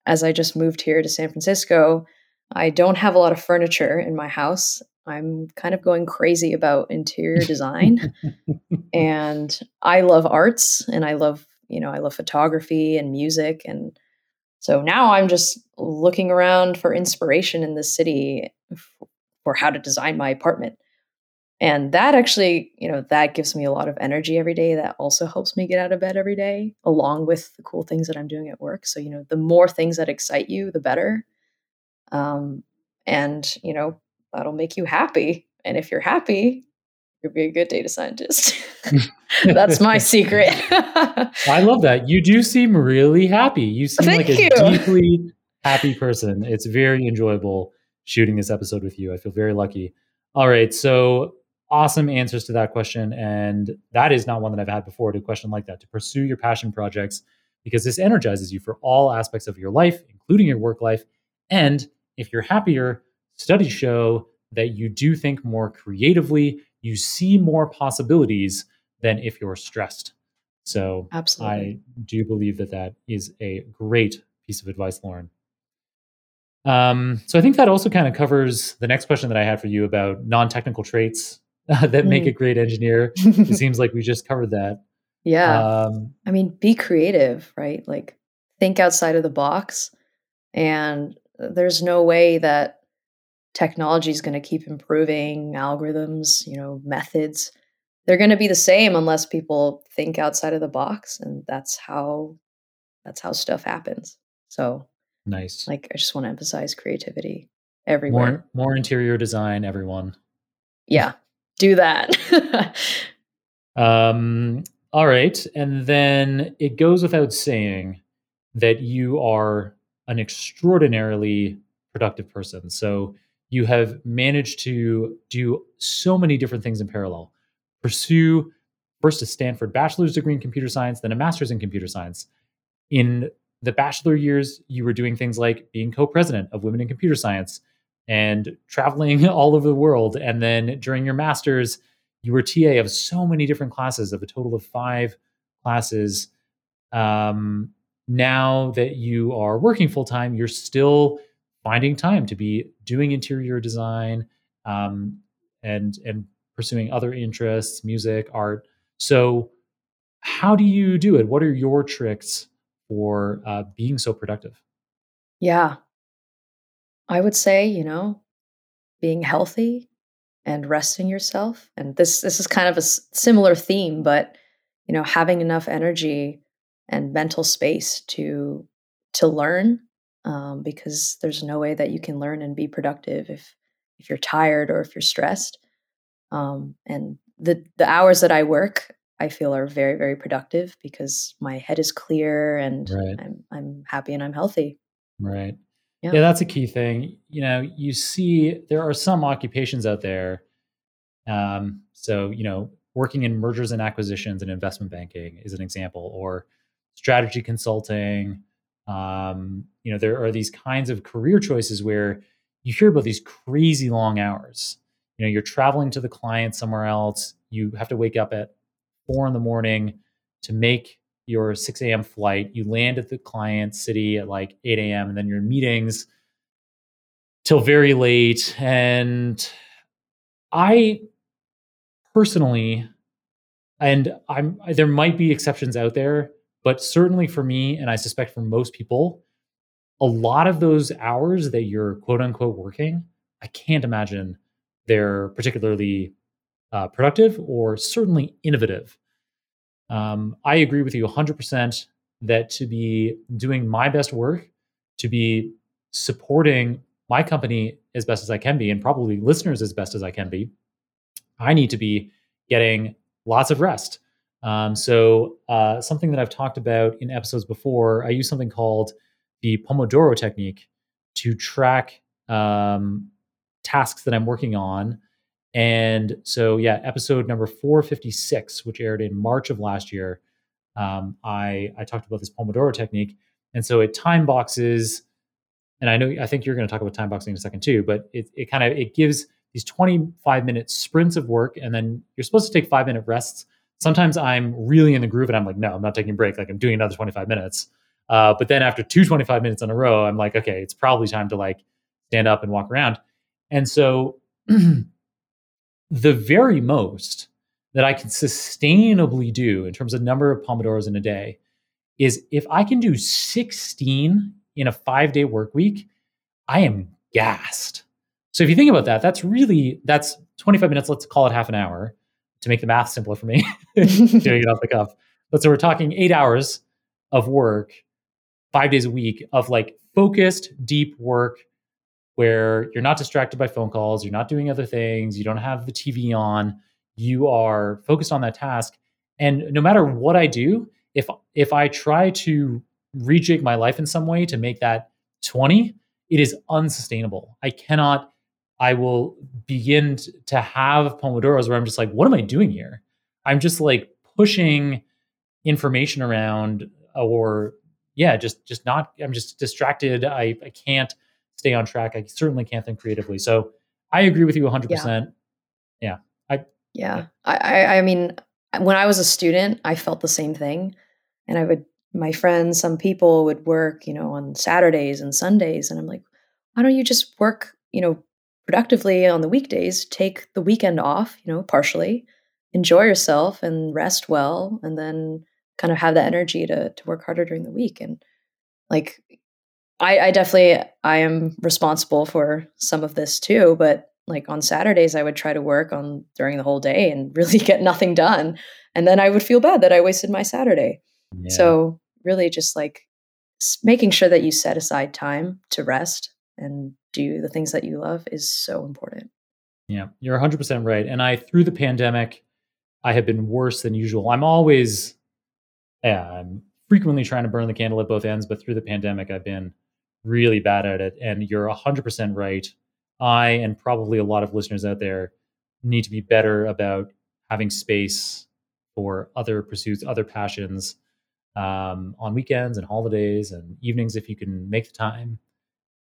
as I just moved here to San Francisco, I don't have a lot of furniture in my house. I'm kind of going crazy about interior design. and I love arts and I love, you know, I love photography and music. And so now I'm just looking around for inspiration in the city for how to design my apartment. And that actually, you know, that gives me a lot of energy every day. That also helps me get out of bed every day, along with the cool things that I'm doing at work. So, you know, the more things that excite you, the better. Um, and, you know, that'll make you happy. And if you're happy, you'll be a good data scientist. That's my secret. I love that. You do seem really happy. You seem Thank like a you. deeply happy person. It's very enjoyable shooting this episode with you. I feel very lucky. All right. So, awesome answers to that question. And that is not one that I've had before to a question like that to pursue your passion projects because this energizes you for all aspects of your life, including your work life. And if you're happier, studies show that you do think more creatively, you see more possibilities than if you're stressed. So Absolutely. I do believe that that is a great piece of advice, Lauren. Um, so I think that also kind of covers the next question that I had for you about non-technical traits that make Mm. a great engineer. It seems like we just covered that. yeah. Um, I mean, be creative, right? Like think outside of the box and there's no way that technology is going to keep improving algorithms, you know, methods. They're going to be the same unless people think outside of the box and that's how that's how stuff happens. So nice. Like I just want to emphasize creativity everywhere. More more interior design everyone. Yeah. Do that. um all right, and then it goes without saying that you are an extraordinarily productive person. So you have managed to do so many different things in parallel. Pursue first a Stanford bachelor's degree in computer science, then a master's in computer science. In the bachelor years, you were doing things like being co president of Women in Computer Science and traveling all over the world. And then during your master's, you were TA of so many different classes, of a total of five classes. Um, now that you are working full time, you're still finding time to be doing interior design um, and and pursuing other interests, music, art. So, how do you do it? What are your tricks for uh, being so productive? Yeah, I would say you know being healthy and resting yourself, and this this is kind of a s- similar theme, but you know having enough energy and mental space to to learn um, because there's no way that you can learn and be productive if if you're tired or if you're stressed. Um, and the the hours that I work, I feel are very very productive because my head is clear and right. I'm I'm happy and I'm healthy. Right. Yeah. yeah, that's a key thing. You know, you see there are some occupations out there. Um, so you know, working in mergers and acquisitions and investment banking is an example, or strategy consulting, um, you know, there are these kinds of career choices where you hear about these crazy long hours. You know, you're traveling to the client somewhere else. You have to wake up at four in the morning to make your 6 a.m. flight. You land at the client city at like 8 a.m. and then your meetings till very late. And I personally, and I'm there might be exceptions out there, but certainly for me, and I suspect for most people, a lot of those hours that you're quote unquote working, I can't imagine they're particularly uh, productive or certainly innovative. Um, I agree with you 100% that to be doing my best work, to be supporting my company as best as I can be, and probably listeners as best as I can be, I need to be getting lots of rest. Um, so, uh, something that I've talked about in episodes before, I use something called the Pomodoro technique to track um, tasks that I'm working on. And so, yeah, episode number 456, which aired in March of last year, um, I, I talked about this Pomodoro technique. And so it time boxes, and I know I think you're going to talk about time boxing in a second too, but it, it kind of it gives these 25 minute sprints of work, and then you're supposed to take five minute rests sometimes I'm really in the groove and I'm like, no, I'm not taking a break. Like I'm doing another 25 minutes. Uh, but then after two 25 minutes in a row, I'm like, okay, it's probably time to like stand up and walk around. And so the very most that I can sustainably do in terms of number of Pomodoros in a day is if I can do 16 in a five day work week, I am gassed. So if you think about that, that's really, that's 25 minutes, let's call it half an hour to make the math simpler for me, doing it off the cuff. But so we're talking eight hours of work, five days a week of like focused, deep work where you're not distracted by phone calls, you're not doing other things, you don't have the TV on, you are focused on that task. And no matter what I do, if if I try to rejig my life in some way to make that 20, it is unsustainable. I cannot I will begin to have Pomodoros where I'm just like, what am I doing here? I'm just like pushing information around or yeah, just just not I'm just distracted. I, I can't stay on track. I certainly can't think creatively. So I agree with you 100%. Yeah. yeah. I Yeah. I I mean when I was a student, I felt the same thing. And I would my friends, some people would work, you know, on Saturdays and Sundays and I'm like, why don't you just work, you know, productively on the weekdays, take the weekend off, you know, partially, enjoy yourself and rest well, and then kind of have the energy to to work harder during the week. And like I, I definitely I am responsible for some of this too, but like on Saturdays I would try to work on during the whole day and really get nothing done. And then I would feel bad that I wasted my Saturday. Yeah. So really just like making sure that you set aside time to rest and do the things that you love is so important. Yeah, you're 100% right. And I, through the pandemic, I have been worse than usual. I'm always, yeah, I'm frequently trying to burn the candle at both ends, but through the pandemic, I've been really bad at it. And you're 100% right. I and probably a lot of listeners out there need to be better about having space for other pursuits, other passions um, on weekends and holidays and evenings if you can make the time.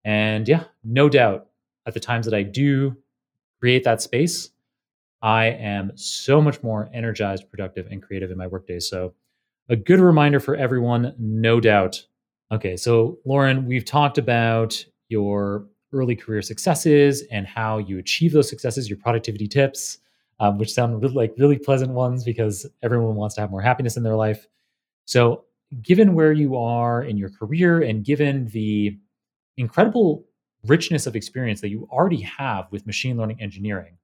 And yeah, no doubt at the times that I do create that space, I am so much more energized, productive, and creative in my workday. So, a good reminder for everyone, no doubt. Okay, so Lauren, we've talked about your early career successes and how you achieve those successes, your productivity tips, um, which sound really, like really pleasant ones because everyone wants to have more happiness in their life. So, given where you are in your career and given the incredible richness of experience that you already have with machine learning engineering.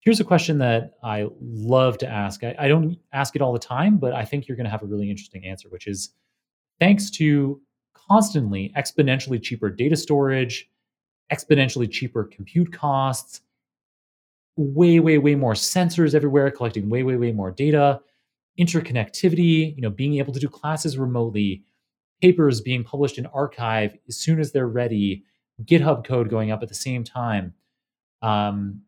Here's a question that I love to ask. I, I don't ask it all the time, but I think you're going to have a really interesting answer, which is thanks to constantly exponentially cheaper data storage, exponentially cheaper compute costs, way, way, way more sensors everywhere, collecting way, way, way more data, interconnectivity, you know, being able to do classes remotely, papers being published in arXiv as soon as they're ready, GitHub code going up at the same time. Um,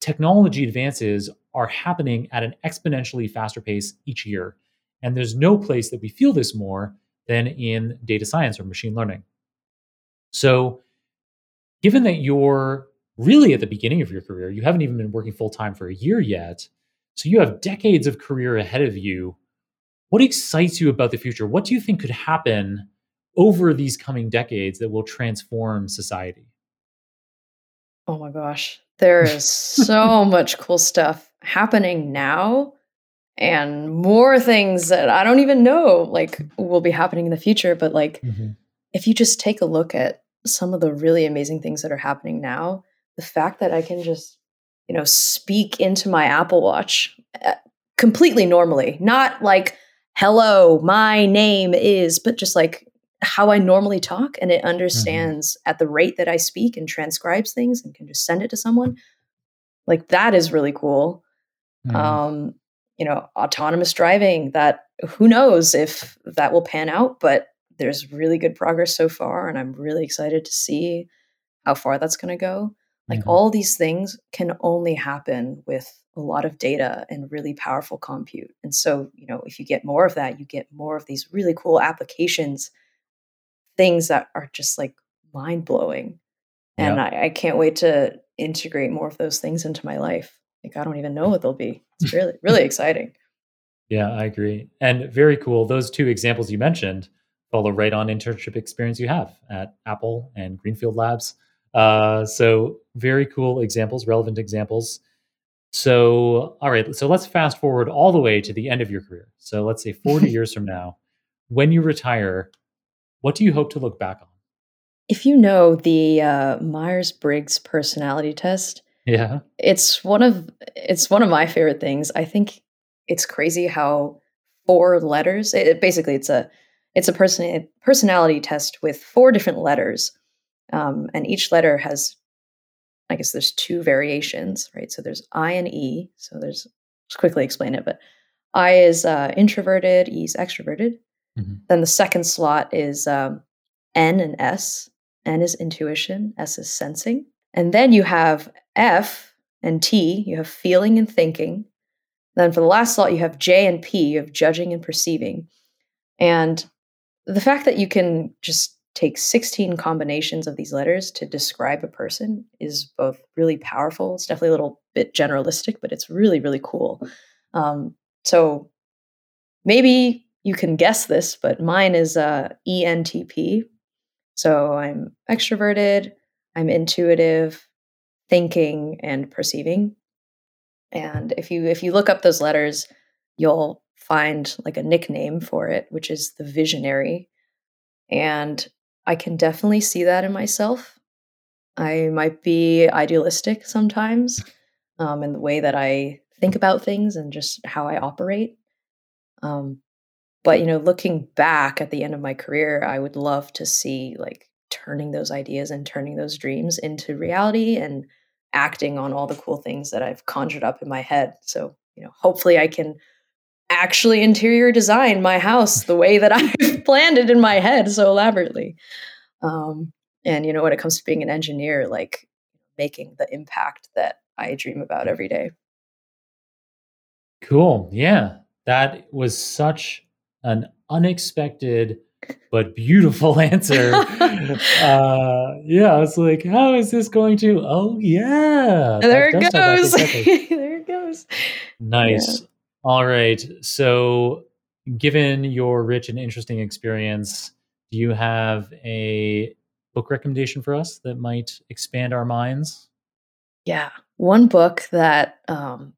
technology advances are happening at an exponentially faster pace each year. And there's no place that we feel this more than in data science or machine learning. So, given that you're really at the beginning of your career, you haven't even been working full time for a year yet. So, you have decades of career ahead of you. What excites you about the future? What do you think could happen over these coming decades that will transform society? Oh my gosh. There is so much cool stuff happening now and more things that I don't even know like will be happening in the future but like mm-hmm. if you just take a look at some of the really amazing things that are happening now the fact that I can just you know speak into my Apple Watch uh, completely normally not like hello my name is but just like how I normally talk and it mm-hmm. understands mm-hmm. at the rate that I speak and transcribes things and can just send it to someone. Like that is really cool. Mm-hmm. Um, you know, autonomous driving that who knows if that will pan out, but there's really good progress so far and I'm really excited to see how far that's going to go. Like mm-hmm. all these things can only happen with a lot of data and really powerful compute. And so, you know, if you get more of that, you get more of these really cool applications things that are just like mind blowing. And I, I, can't wait to integrate more of those things into my life. Like I don't even know what they'll be. It's really, really exciting. Yeah, I agree. And very cool. Those two examples you mentioned follow right on internship experience you have at Apple and Greenfield Labs. Uh, so very cool examples, relevant examples. So, all right. So let's fast forward all the way to the end of your career. So let's say 40 years from now, when you retire, what do you hope to look back on? If you know the uh, Myers Briggs personality test, yeah, it's one of it's one of my favorite things. I think it's crazy how four letters. It, basically, it's a it's a person personality test with four different letters, um, and each letter has, I guess, there's two variations, right? So there's I and E. So there's just quickly explain it, but I is uh, introverted, E is extroverted. Mm-hmm. Then the second slot is um, N and S. N is intuition, S is sensing. And then you have F and T, you have feeling and thinking. Then for the last slot, you have J and P, you have judging and perceiving. And the fact that you can just take 16 combinations of these letters to describe a person is both really powerful. It's definitely a little bit generalistic, but it's really, really cool. Um, so maybe you can guess this, but mine is uh, ENTP. So I'm extroverted, I'm intuitive, thinking, and perceiving. And if you if you look up those letters, you'll find like a nickname for it, which is the visionary. And I can definitely see that in myself. I might be idealistic sometimes um, in the way that I think about things and just how I operate. Um, but you know, looking back at the end of my career, I would love to see like turning those ideas and turning those dreams into reality and acting on all the cool things that I've conjured up in my head. So, you know, hopefully I can actually interior design my house the way that I've planned it in my head so elaborately. Um, and you know, when it comes to being an engineer, like making the impact that I dream about every day. Cool. Yeah. That was such an unexpected but beautiful answer. uh, yeah, was like, how is this going to? Oh, yeah. There it goes. there it goes. Nice. Yeah. All right. So, given your rich and interesting experience, do you have a book recommendation for us that might expand our minds? Yeah. One book that um,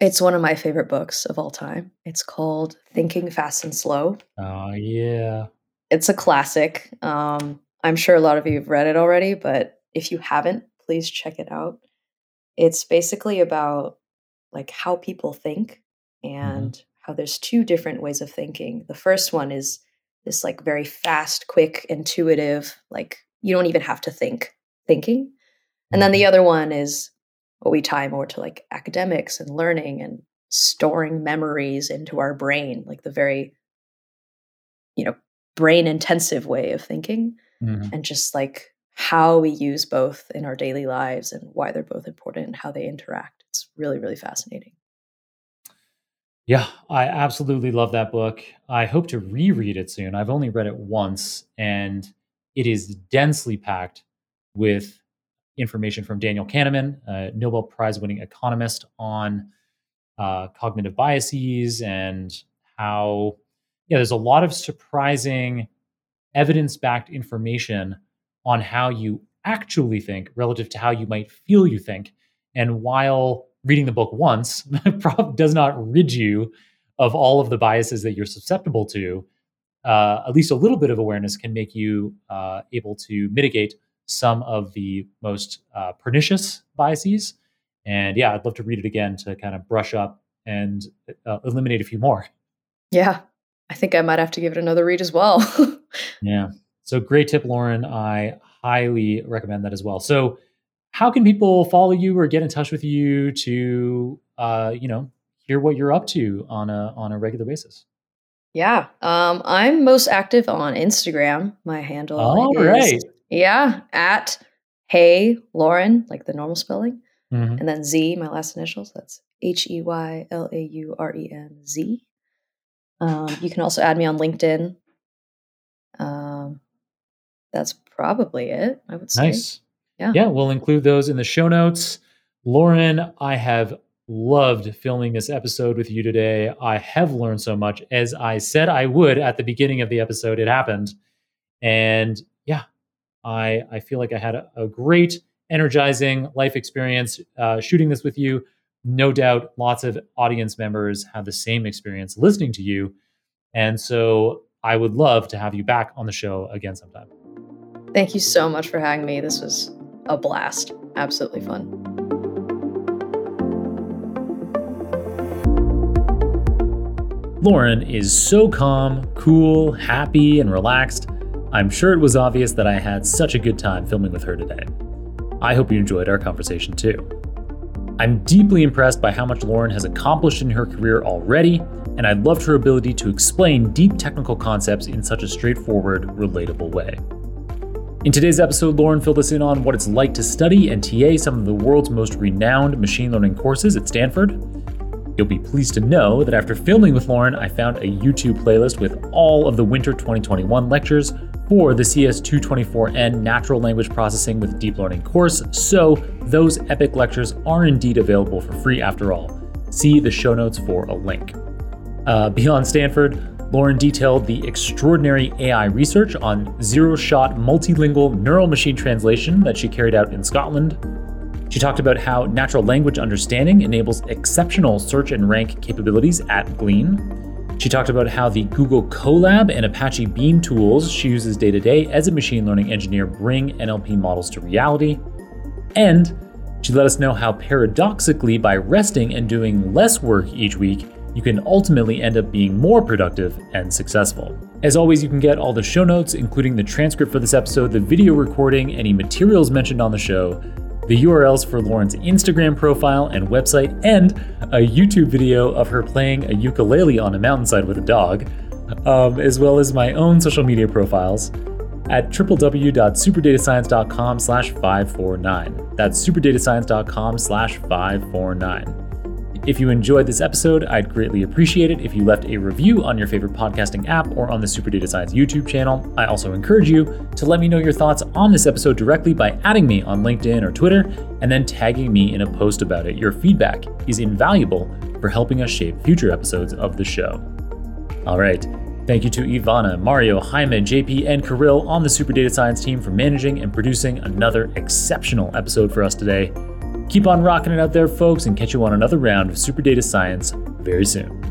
it's one of my favorite books of all time. It's called Thinking Fast and Slow. Oh, yeah. It's a classic. Um, I'm sure a lot of you have read it already, but if you haven't, please check it out. It's basically about like how people think. And mm-hmm. how there's two different ways of thinking. The first one is this like very fast, quick, intuitive, like you don't even have to think thinking. And then the mm-hmm. other one is what we tie more to like academics and learning and storing memories into our brain, like the very, you know, brain intensive way of thinking mm-hmm. and just like how we use both in our daily lives and why they're both important and how they interact. It's really, really fascinating. Yeah, I absolutely love that book. I hope to reread it soon. I've only read it once and it is densely packed with information from Daniel Kahneman, a Nobel Prize winning economist, on uh, cognitive biases and how, yeah, there's a lot of surprising evidence backed information on how you actually think relative to how you might feel you think. And while reading the book once does not rid you of all of the biases that you're susceptible to, uh, at least a little bit of awareness can make you uh, able to mitigate some of the most uh, pernicious biases. And yeah, I'd love to read it again to kind of brush up and uh, eliminate a few more. Yeah, I think I might have to give it another read as well. yeah. So great tip, Lauren. I highly recommend that as well. So, how can people follow you or get in touch with you to, uh, you know, hear what you're up to on a on a regular basis? Yeah, um, I'm most active on Instagram. My handle All is right. Yeah, at Hey Lauren, like the normal spelling, mm-hmm. and then Z, my last initials. That's H E Y L A U R E N Z. Um, you can also add me on LinkedIn. Um, that's probably it. I would say. Nice. Yeah. Yeah, we'll include those in the show notes. Lauren, I have loved filming this episode with you today. I have learned so much. As I said I would at the beginning of the episode, it happened. And yeah, I, I feel like I had a, a great, energizing life experience uh, shooting this with you. No doubt lots of audience members have the same experience listening to you. And so I would love to have you back on the show again sometime. Thank you so much for having me. This was a blast. Absolutely fun. Lauren is so calm, cool, happy, and relaxed I'm sure it was obvious that I had such a good time filming with her today. I hope you enjoyed our conversation too. I'm deeply impressed by how much Lauren has accomplished in her career already, and I loved her ability to explain deep technical concepts in such a straightforward, relatable way. In today's episode, Lauren filled us in on what it's like to study and TA some of the world's most renowned machine learning courses at Stanford. You'll be pleased to know that after filming with Lauren, I found a YouTube playlist with all of the winter 2021 lectures for the CS224N Natural Language Processing with Deep Learning course, so those epic lectures are indeed available for free after all. See the show notes for a link. Uh, beyond Stanford, Lauren detailed the extraordinary AI research on zero shot multilingual neural machine translation that she carried out in Scotland. She talked about how natural language understanding enables exceptional search and rank capabilities at Glean She talked about how the Google Colab and Apache Beam tools she uses day to day as a machine learning engineer bring NLP models to reality. And she let us know how paradoxically, by resting and doing less work each week, you can ultimately end up being more productive and successful. As always, you can get all the show notes, including the transcript for this episode, the video recording, any materials mentioned on the show, the URLs for Lauren's Instagram profile and website, and a YouTube video of her playing a ukulele on a mountainside with a dog, um, as well as my own social media profiles at www.superdatascience.com slash 549. That's superdatascience.com slash 549. If you enjoyed this episode, I'd greatly appreciate it if you left a review on your favorite podcasting app or on the Super Data Science YouTube channel. I also encourage you to let me know your thoughts on this episode directly by adding me on LinkedIn or Twitter and then tagging me in a post about it. Your feedback is invaluable for helping us shape future episodes of the show. All right. Thank you to Ivana, Mario, Jaime, JP, and Kirill on the Super Data Science team for managing and producing another exceptional episode for us today. Keep on rocking it out there, folks, and catch you on another round of Super Data Science very soon.